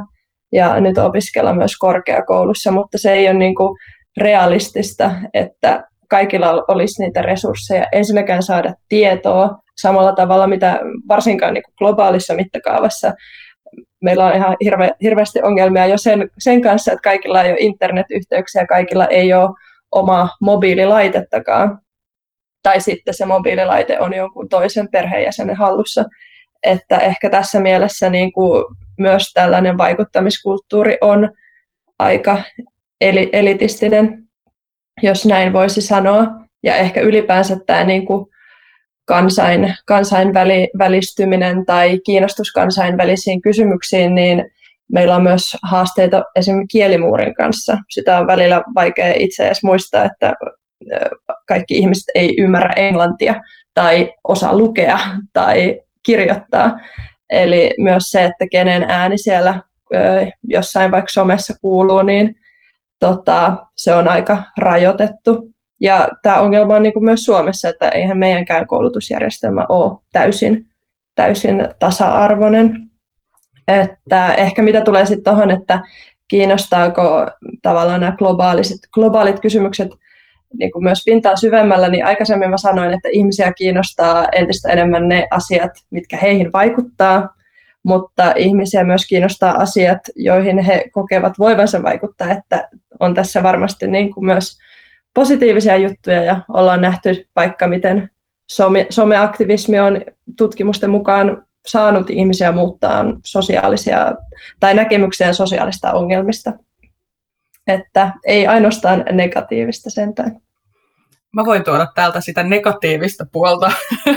Speaker 6: ja nyt opiskella myös korkeakoulussa, mutta se ei ole niin kuin realistista, että kaikilla olisi niitä resursseja. Ensinnäkään saada tietoa samalla tavalla, mitä varsinkaan niin kuin globaalissa mittakaavassa. Meillä on ihan hirve, hirveästi ongelmia jo sen, sen kanssa, että kaikilla ei ole internetyhteyksiä, kaikilla ei ole omaa mobiililaitettakaan tai sitten se mobiililaite on jonkun toisen perheenjäsenen hallussa. Että ehkä tässä mielessä niin kuin myös tällainen vaikuttamiskulttuuri on aika eli, elitistinen, jos näin voisi sanoa. Ja ehkä ylipäänsä tämä niin kuin kansain, kansainvälistyminen tai kiinnostus kansainvälisiin kysymyksiin, niin meillä on myös haasteita esimerkiksi kielimuurin kanssa. Sitä on välillä vaikea itse edes muistaa, että kaikki ihmiset ei ymmärrä englantia tai osaa lukea tai kirjoittaa. Eli myös se, että kenen ääni siellä jossain vaikka somessa kuuluu, niin tota, se on aika rajoitettu. Ja tämä ongelma on niin kuin myös Suomessa, että eihän meidänkään koulutusjärjestelmä ole täysin, täysin tasa-arvoinen. Että ehkä mitä tulee sitten tuohon, että kiinnostaako tavallaan nämä globaalit, globaalit kysymykset niin kuin myös pintaa syvemmällä, niin aikaisemmin mä sanoin, että ihmisiä kiinnostaa entistä enemmän ne asiat, mitkä heihin vaikuttaa, mutta ihmisiä myös kiinnostaa asiat, joihin he kokevat voivansa vaikuttaa, että on tässä varmasti niin kuin myös positiivisia juttuja ja ollaan nähty vaikka miten some, someaktivismi on tutkimusten mukaan saanut ihmisiä muuttaa sosiaalisia tai näkemyksiä sosiaalista ongelmista. Että ei ainoastaan negatiivista sentään.
Speaker 5: Mä voin tuoda täältä sitä negatiivista puolta.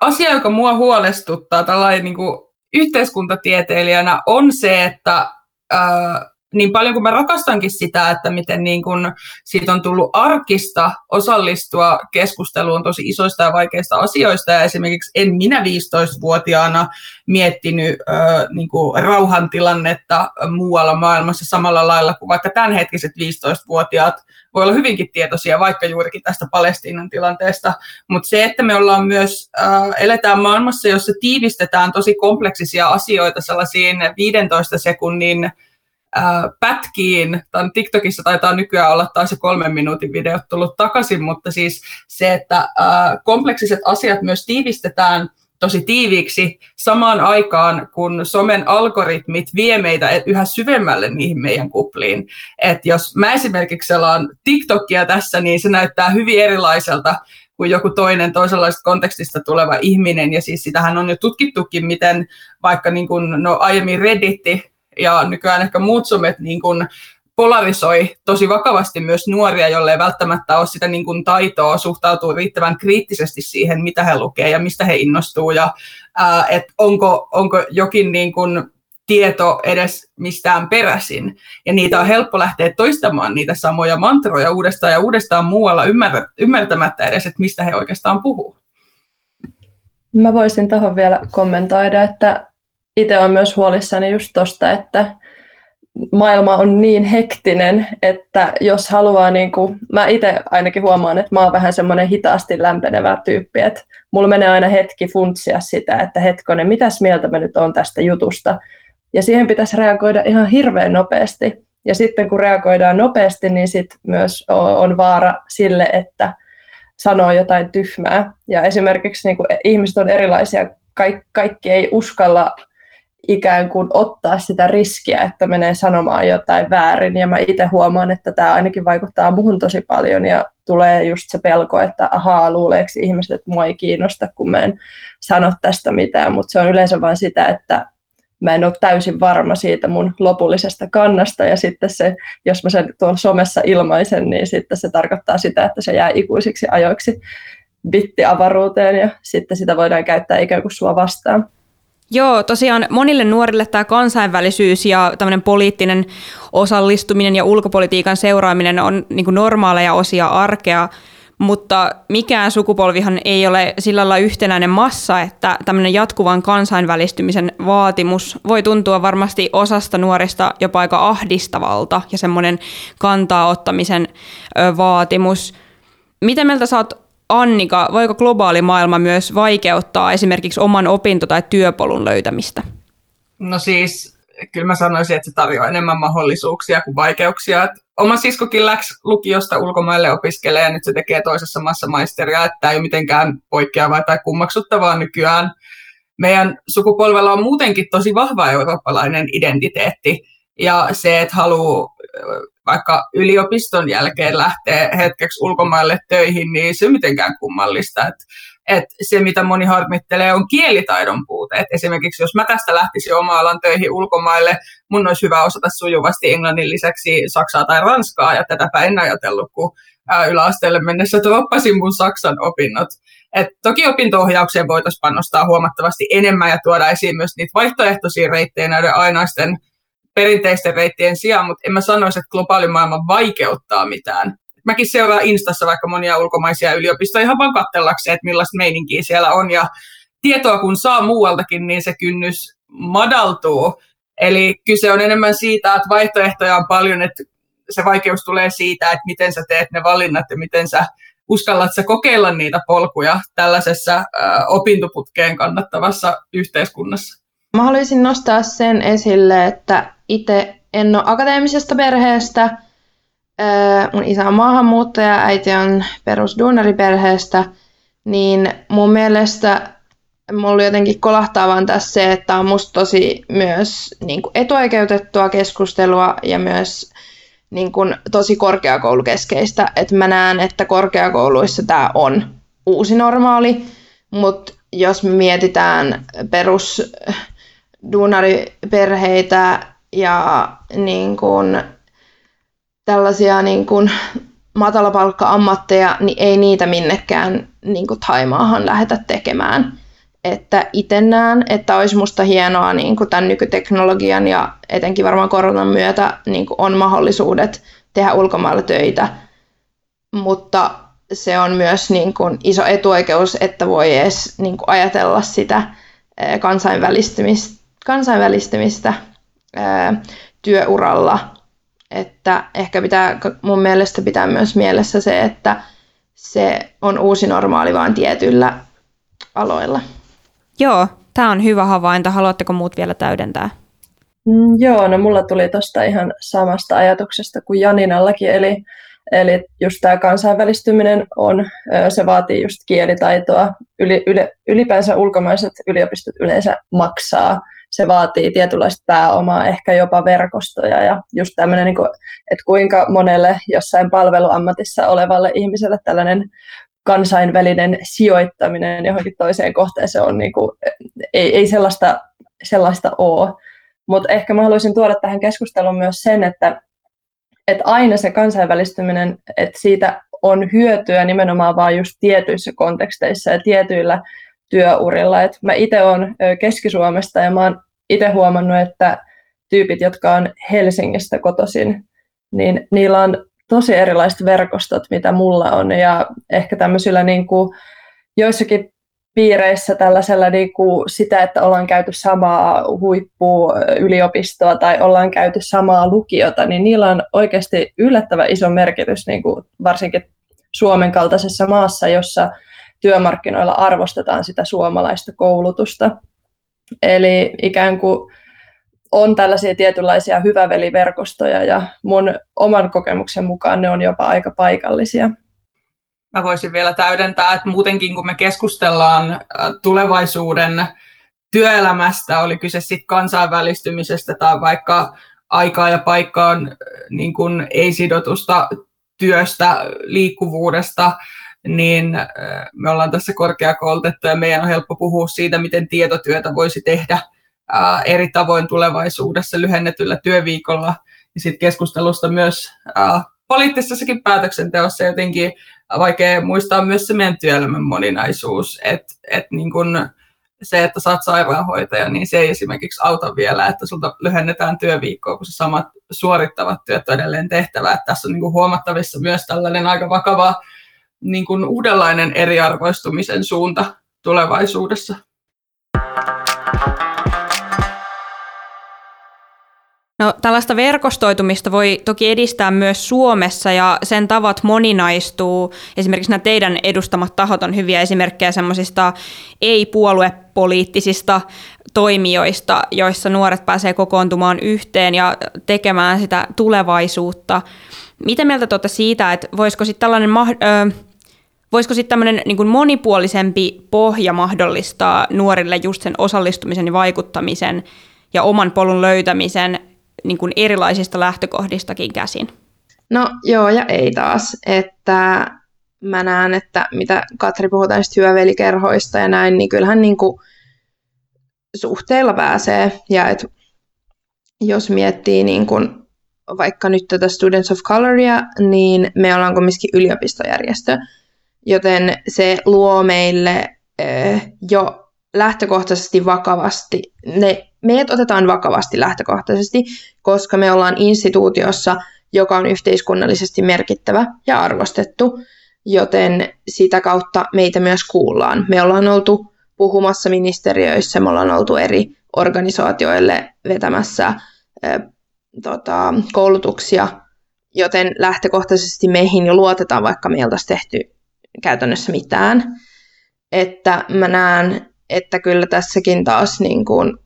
Speaker 5: asia, joka mua huolestuttaa tällainen niin yhteiskuntatieteilijänä, on se, että niin paljon kuin mä rakastankin sitä, että miten niin kun siitä on tullut arkista osallistua keskusteluun tosi isoista ja vaikeista asioista. Ja esimerkiksi en minä 15-vuotiaana miettinyt äh, niin rauhantilannetta muualla maailmassa samalla lailla kuin vaikka tämänhetkiset 15-vuotiaat voi olla hyvinkin tietoisia vaikka juurikin tästä Palestiinan tilanteesta, mutta se, että me ollaan myös, äh, eletään maailmassa, jossa tiivistetään tosi kompleksisia asioita sellaisiin 15 sekunnin pätkiin, tai TikTokissa taitaa nykyään olla taas se kolmen minuutin videot tullut takaisin, mutta siis se, että kompleksiset asiat myös tiivistetään tosi tiiviiksi samaan aikaan, kun somen algoritmit vie meitä yhä syvemmälle niihin meidän kupliin. Et jos mä esimerkiksi selaan TikTokia tässä, niin se näyttää hyvin erilaiselta kuin joku toinen toisenlaisesta kontekstista tuleva ihminen, ja siis sitähän on jo tutkittukin, miten vaikka niin kuin, no aiemmin Redditti ja nykyään ehkä muut somet niin kuin polarisoi tosi vakavasti myös nuoria, joille ei välttämättä ole sitä niin kuin taitoa suhtautua riittävän kriittisesti siihen, mitä he lukee ja mistä he innostuu ja ää, et onko, onko jokin niin kuin tieto edes mistään peräisin. Ja niitä on helppo lähteä toistamaan niitä samoja mantroja uudestaan ja uudestaan muualla ymmärtämättä edes, että mistä he oikeastaan puhuu.
Speaker 6: Mä voisin tuohon vielä kommentoida, että itse olen myös huolissani just tuosta, että maailma on niin hektinen, että jos haluaa, niin kuin, mä itse ainakin huomaan, että mä oon vähän semmoinen hitaasti lämpenevä tyyppi, että mulla menee aina hetki funtsia sitä, että hetkonen, mitäs mieltä mä nyt on tästä jutusta. Ja siihen pitäisi reagoida ihan hirveän nopeasti. Ja sitten kun reagoidaan nopeasti, niin sitten myös on vaara sille, että sanoo jotain tyhmää. Ja esimerkiksi niin kuin ihmiset on erilaisia, kaikki, kaikki ei uskalla ikään kuin ottaa sitä riskiä, että menee sanomaan jotain väärin. Ja mä itse huomaan, että tämä ainakin vaikuttaa muhun tosi paljon ja tulee just se pelko, että ahaa, luuleeko ihmiset, että mua ei kiinnosta, kun mä en sano tästä mitään. Mutta se on yleensä vain sitä, että mä en ole täysin varma siitä mun lopullisesta kannasta, ja sitten se, jos mä sen tuolla somessa ilmaisen, niin sitten se tarkoittaa sitä, että se jää ikuisiksi ajoiksi bittiavaruuteen, ja sitten sitä voidaan käyttää ikään kuin sua vastaan.
Speaker 4: Joo, tosiaan monille nuorille tämä kansainvälisyys ja tämmöinen poliittinen osallistuminen ja ulkopolitiikan seuraaminen on niin kuin normaaleja osia arkea, mutta mikään sukupolvihan ei ole sillä lailla yhtenäinen massa, että tämmöinen jatkuvan kansainvälistymisen vaatimus voi tuntua varmasti osasta nuorista jopa aika ahdistavalta ja semmoinen kantaa ottamisen vaatimus. Miten mieltä sä oot Annika, voiko globaali maailma myös vaikeuttaa esimerkiksi oman opinto- tai työpolun löytämistä?
Speaker 5: No siis, kyllä mä sanoisin, että se tarjoaa enemmän mahdollisuuksia kuin vaikeuksia. Et oma siskokin läks lukiosta ulkomaille opiskelee ja nyt se tekee toisessa maassa maisteria, että ei ole mitenkään poikkeavaa tai kummaksuttavaa nykyään. Meidän sukupolvella on muutenkin tosi vahva eurooppalainen identiteetti ja se, että haluaa vaikka yliopiston jälkeen lähtee hetkeksi ulkomaille töihin, niin se mitenkään kummallista. Et, et se, mitä moni harmittelee, on kielitaidon puute. Et esimerkiksi jos mä tästä lähtisin oma alan töihin ulkomaille, mun olisi hyvä osata sujuvasti englannin lisäksi saksaa tai ranskaa, ja tätäpä en ajatellut, kun yläasteelle mennessä droppasin mun saksan opinnot. Et toki opinto-ohjaukseen voitaisiin panostaa huomattavasti enemmän ja tuoda esiin myös niitä vaihtoehtoisia reittejä näiden ainaisten perinteisten reittien sijaan, mutta en mä sanoisi, että globaali maailma vaikeuttaa mitään. Mäkin seuraan Instassa vaikka monia ulkomaisia yliopistoja ihan vaan että millaista meininkiä siellä on. Ja tietoa kun saa muualtakin, niin se kynnys madaltuu. Eli kyse on enemmän siitä, että vaihtoehtoja on paljon, että se vaikeus tulee siitä, että miten sä teet ne valinnat ja miten sä uskallat sä kokeilla niitä polkuja tällaisessa äh, opintoputkeen kannattavassa yhteiskunnassa.
Speaker 7: Mä haluaisin nostaa sen esille, että itse en ole akateemisesta perheestä, mun isä on maahanmuuttaja, äiti on perusduunariperheestä, niin mun mielestä mulla jotenkin kolahtaa vaan tässä se, että on musta tosi myös niin kuin etuoikeutettua keskustelua ja myös niin kuin, tosi korkeakoulukeskeistä. Että mä näen, että korkeakouluissa tämä on uusi normaali, mutta jos me mietitään perus duunariperheitä ja niin kuin, tällaisia niin kuin, matalapalkka-ammatteja, niin ei niitä minnekään niin kuin Taimaahan lähetä tekemään. Että itse näen, että olisi musta hienoa niin kuin tämän nykyteknologian ja etenkin varmaan koronan myötä niin kuin on mahdollisuudet tehdä ulkomailla töitä, mutta se on myös niin kuin iso etuoikeus, että voi edes niin kuin ajatella sitä kansainvälistymistä, kansainvälistymistä ää, työuralla. Että ehkä pitää, mun mielestä pitää myös mielessä se, että se on uusi normaali vain tietyillä aloilla.
Speaker 4: Joo, tämä on hyvä havainto. Haluatteko muut vielä täydentää?
Speaker 6: Mm, joo, no mulla tuli tuosta ihan samasta ajatuksesta kuin Janinallakin, eli, eli just tämä kansainvälistyminen on, se vaatii just kielitaitoa, Yli, yli, ylipäänsä ulkomaiset yliopistot yleensä maksaa, se vaatii tietynlaista pääomaa, ehkä jopa verkostoja ja just tämmöinen, niin että kuinka monelle jossain palveluammatissa olevalle ihmiselle tällainen kansainvälinen sijoittaminen johonkin toiseen kohteeseen on, niin kuin, ei, ei sellaista, sellaista ole. Mutta ehkä mä haluaisin tuoda tähän keskusteluun myös sen, että, että aina se kansainvälistyminen, että siitä on hyötyä nimenomaan vain just tietyissä konteksteissa ja tietyillä työurilla. Et mä itse olen Keski-Suomesta ja mä oon itse huomannut, että tyypit, jotka on Helsingistä kotoisin, niin niillä on tosi erilaiset verkostot, mitä mulla on. Ja ehkä tämmöisillä niin kuin, joissakin piireissä tällaisella niin kuin sitä, että ollaan käyty samaa huippuyliopistoa tai ollaan käyty samaa lukiota, niin niillä on oikeasti yllättävän iso merkitys niin kuin varsinkin Suomen kaltaisessa maassa, jossa työmarkkinoilla arvostetaan sitä suomalaista koulutusta. Eli ikään kuin on tällaisia tietynlaisia hyväveliverkostoja ja mun oman kokemuksen mukaan ne on jopa aika paikallisia.
Speaker 5: Mä voisin vielä täydentää, että muutenkin kun me keskustellaan äh, tulevaisuuden työelämästä, oli kyse sitten kansainvälistymisestä tai vaikka aikaa ja paikkaan äh, niin kun ei-sidotusta työstä, liikkuvuudesta, niin me ollaan tässä korkeakoulutettu ja meidän on helppo puhua siitä, miten tietotyötä voisi tehdä eri tavoin tulevaisuudessa lyhennetyllä työviikolla. Ja sitten keskustelusta myös poliittisessakin päätöksenteossa jotenkin vaikea muistaa myös se meidän työelämän moninaisuus, että et niin kun se, että saat sairaanhoitaja, niin se ei esimerkiksi auta vielä, että sulta lyhennetään työviikkoa, kun se samat suorittavat työt on edelleen tehtävä. Että tässä on niin huomattavissa myös tällainen aika vakava niin kuin uudenlainen eriarvoistumisen suunta tulevaisuudessa.
Speaker 4: No, tällaista verkostoitumista voi toki edistää myös Suomessa ja sen tavat moninaistuu. Esimerkiksi nämä teidän edustamat tahot on hyviä esimerkkejä semmoisista ei-puoluepoliittisista toimijoista, joissa nuoret pääsee kokoontumaan yhteen ja tekemään sitä tulevaisuutta. Mitä mieltä tuotte siitä, että voisiko sitten tällainen ö, Voisiko sitten tämmöinen niin monipuolisempi pohja mahdollistaa nuorille just sen osallistumisen ja vaikuttamisen ja oman polun löytämisen niin kuin erilaisista lähtökohdistakin käsin?
Speaker 7: No joo ja ei taas, että mä näen, että mitä Katri puhutaan näistä hyövelikerhoista ja näin, niin kyllähän niin kuin suhteilla pääsee ja et jos miettii niin kuin vaikka nyt tätä Students of Coloria, niin me ollaan kumminkin yliopistojärjestö, joten se luo meille jo lähtökohtaisesti vakavasti, ne, meidät otetaan vakavasti lähtökohtaisesti, koska me ollaan instituutiossa, joka on yhteiskunnallisesti merkittävä ja arvostettu, joten sitä kautta meitä myös kuullaan. Me ollaan oltu puhumassa ministeriöissä, me ollaan oltu eri organisaatioille vetämässä äh, tota, koulutuksia, joten lähtökohtaisesti meihin jo luotetaan, vaikka meiltä olisi tehty käytännössä mitään. Että mä näen, että kyllä tässäkin taas niin kuin,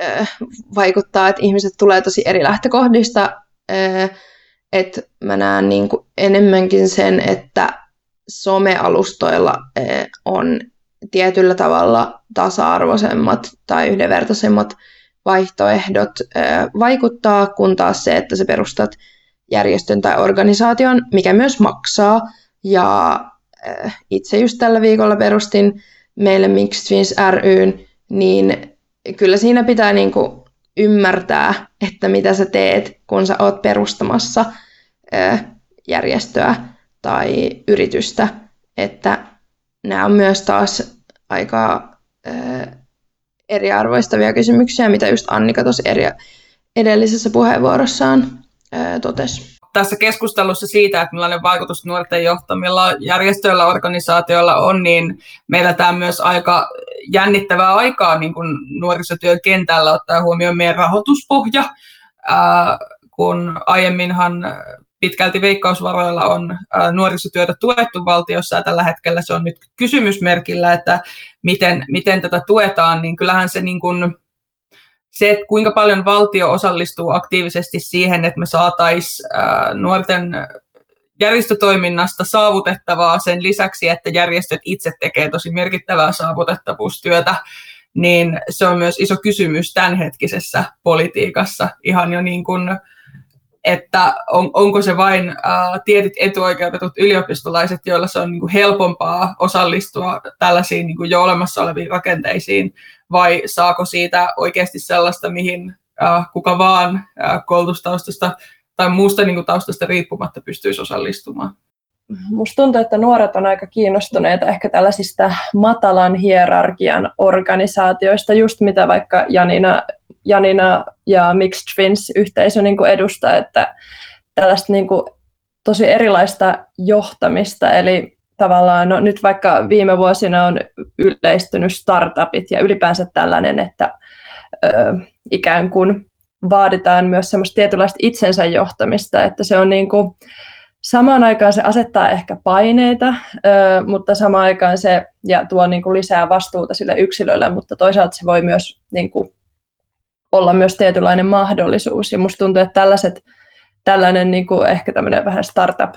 Speaker 7: äh, vaikuttaa, että ihmiset tulee tosi eri lähtökohdista, äh, että mä näen niin kuin enemmänkin sen, että somealustoilla eh, on tietyllä tavalla tasa-arvoisemmat tai yhdenvertaisemmat vaihtoehdot eh, vaikuttaa, kun taas se, että sä perustat järjestön tai organisaation, mikä myös maksaa. Ja eh, itse just tällä viikolla perustin meille Mixed Twins ryn, niin kyllä siinä pitää niin kuin ymmärtää, että mitä sä teet, kun sä oot perustamassa järjestöä tai yritystä, että nämä on myös taas aika eriarvoistavia kysymyksiä, mitä just Annika tuossa edellisessä puheenvuorossaan totesi.
Speaker 5: Tässä keskustelussa siitä, että millainen vaikutus nuorten johtamilla järjestöillä, organisaatioilla on, niin meillä tämä myös aika jännittävää aikaa niin kuin nuorisotyön kentällä ottaa huomioon meidän rahoituspohja, ää, kun aiemminhan pitkälti veikkausvaroilla on nuorisotyötä tuettu valtiossa ja tällä hetkellä se on nyt kysymysmerkillä, että miten, miten tätä tuetaan, niin kyllähän se niin kuin, se, että kuinka paljon valtio osallistuu aktiivisesti siihen, että me saataisiin nuorten järjestötoiminnasta saavutettavaa sen lisäksi, että järjestöt itse tekee tosi merkittävää saavutettavuustyötä, niin se on myös iso kysymys tämänhetkisessä politiikassa. Ihan jo niin kuin että on, onko se vain ää, tietyt etuoikeutetut ylioppistolaiset, joilla se on niin kuin helpompaa osallistua tällaisiin niin kuin jo olemassa oleviin rakenteisiin, vai saako siitä oikeasti sellaista, mihin ää, kuka vaan ää, koulutustaustasta tai muusta niin kuin taustasta riippumatta pystyisi osallistumaan.
Speaker 6: Musta tuntuu, että nuoret on aika kiinnostuneita ehkä tällaisista matalan hierarkian organisaatioista, just mitä vaikka Janina, Janina ja Mixed Twins-yhteisö niin kuin edustaa, että tällaista niin kuin tosi erilaista johtamista, eli tavallaan no, nyt vaikka viime vuosina on yleistynyt startupit ja ylipäänsä tällainen, että ö, ikään kuin vaaditaan myös semmoista tietynlaista itsensä johtamista, että se on niin kuin, samaan aikaan se asettaa ehkä paineita, mutta samaan aikaan se ja tuo niin kuin lisää vastuuta sille yksilölle, mutta toisaalta se voi myös niin kuin, olla myös tietynlainen mahdollisuus. Ja musta tuntuu, että tällaiset, tällainen niin kuin ehkä tämmöinen vähän startup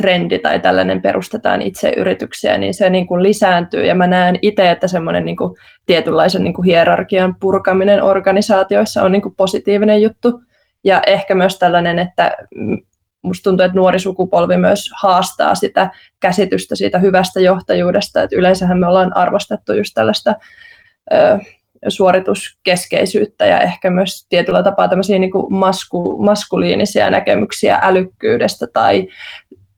Speaker 6: trendi tai tällainen perustetaan itse yrityksiä, niin se niin kuin lisääntyy. Ja mä näen itse, että semmoinen niin kuin tietynlaisen niin kuin hierarkian purkaminen organisaatioissa on niin kuin positiivinen juttu. Ja ehkä myös tällainen, että musta tuntuu, että nuori sukupolvi myös haastaa sitä käsitystä siitä hyvästä johtajuudesta, että yleensähän me ollaan arvostettu just tällaista suorituskeskeisyyttä ja ehkä myös tietyllä tapaa tämmöisiä niin kuin masku, maskuliinisia näkemyksiä älykkyydestä tai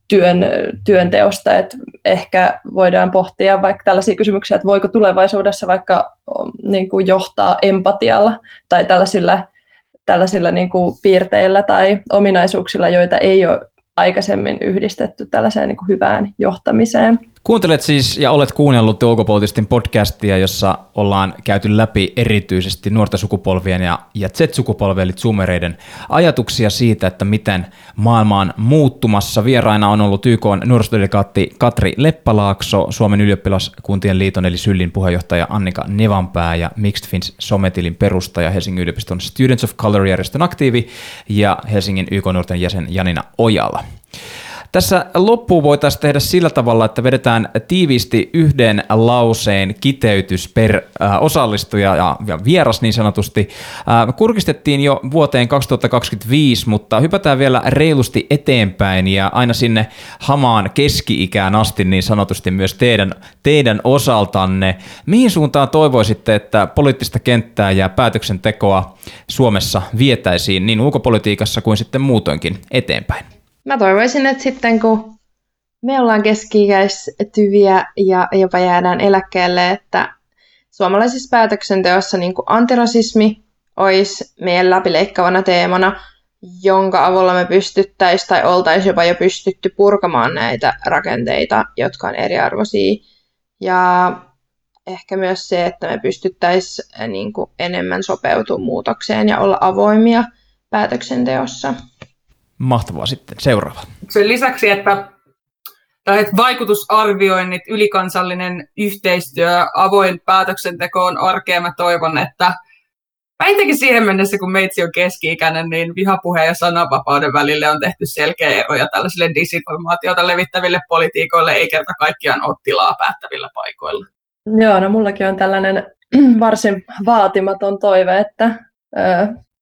Speaker 6: työn, työnteosta, että ehkä voidaan pohtia vaikka tällaisia kysymyksiä, että voiko tulevaisuudessa vaikka niin kuin johtaa empatialla tai tällaisilla tällaisilla niin kuin piirteillä tai ominaisuuksilla, joita ei ole aikaisemmin yhdistetty tällaiseen niin kuin hyvään johtamiseen.
Speaker 1: Kuuntelet siis ja olet kuunnellut ulkopoliittisten podcastia, jossa ollaan käyty läpi erityisesti nuorten sukupolvien ja, ja Z-sukupolvien eli zoomereiden ajatuksia siitä, että miten maailma on muuttumassa. Vieraina on ollut YK nuorisodelegaatti Katri Leppalaakso, Suomen ylioppilaskuntien liiton eli Syllin puheenjohtaja Annika Nevanpää ja Mixed Fins Sometilin perustaja Helsingin yliopiston Students of Color-järjestön aktiivi ja Helsingin YK nuorten jäsen Janina Ojala. Tässä loppuun voitaisiin tehdä sillä tavalla, että vedetään tiiviisti yhden lauseen kiteytys per äh, osallistuja ja, vieras niin sanotusti. Äh, kurkistettiin jo vuoteen 2025, mutta hypätään vielä reilusti eteenpäin ja aina sinne hamaan keski-ikään asti niin sanotusti myös teidän, teidän osaltanne. Mihin suuntaan toivoisitte, että poliittista kenttää ja päätöksentekoa Suomessa vietäisiin niin ulkopolitiikassa kuin sitten muutoinkin eteenpäin?
Speaker 7: Mä toivoisin, että sitten kun me ollaan keski-ikäistyviä ja jopa jäädään eläkkeelle, että suomalaisessa päätöksenteossa niin kuin antirasismi olisi meidän läpileikkaavana teemana, jonka avulla me pystyttäisiin tai oltaisiin jopa jo pystytty purkamaan näitä rakenteita, jotka on eriarvoisia. Ja ehkä myös se, että me pystyttäisiin niin kuin enemmän sopeutumaan muutokseen ja olla avoimia päätöksenteossa.
Speaker 1: Mahtavaa sitten. Seuraava.
Speaker 5: Sen lisäksi, että että vaikutusarvioinnit, ylikansallinen yhteistyö, avoin päätöksenteko on arkea. Mä toivon, että
Speaker 8: vähintäänkin siihen mennessä, kun meitsi on keski-ikäinen, niin vihapuheen ja sananvapauden välille on tehty selkeä ero ja tällaisille disinformaatiota levittäville politiikoille ei kerta kaikkiaan ole tilaa päättävillä paikoilla.
Speaker 6: Joo, no mullakin on tällainen varsin vaatimaton toive, että ö,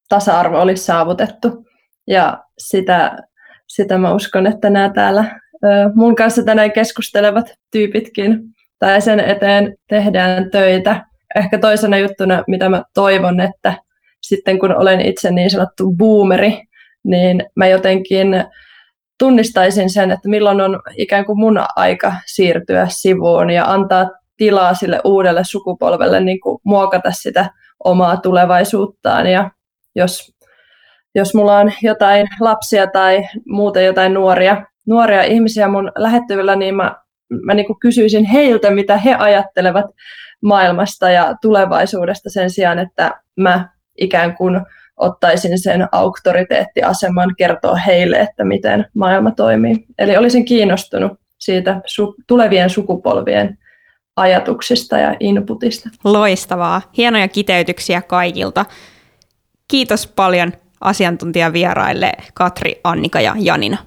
Speaker 6: tasa-arvo olisi saavutettu. Ja sitä, sitä mä uskon, että nämä täällä mun kanssa tänään keskustelevat tyypitkin tai sen eteen tehdään töitä. Ehkä toisena juttuna, mitä mä toivon, että sitten kun olen itse niin sanottu boomeri, niin mä jotenkin tunnistaisin sen, että milloin on ikään kuin mun aika siirtyä sivuun ja antaa tilaa sille uudelle sukupolvelle niin kuin muokata sitä omaa tulevaisuuttaan. Ja jos, jos mulla on jotain lapsia tai muuten jotain nuoria, nuoria ihmisiä mun lähettyvillä, niin mä, mä niin kuin kysyisin heiltä, mitä he ajattelevat maailmasta ja tulevaisuudesta sen sijaan, että mä ikään kuin ottaisin sen auktoriteettiaseman kertoa heille, että miten maailma toimii. Eli olisin kiinnostunut siitä su- tulevien sukupolvien ajatuksista ja inputista.
Speaker 4: Loistavaa. Hienoja kiteytyksiä kaikilta. Kiitos paljon asiantuntijavieraille Katri, Annika ja Janina.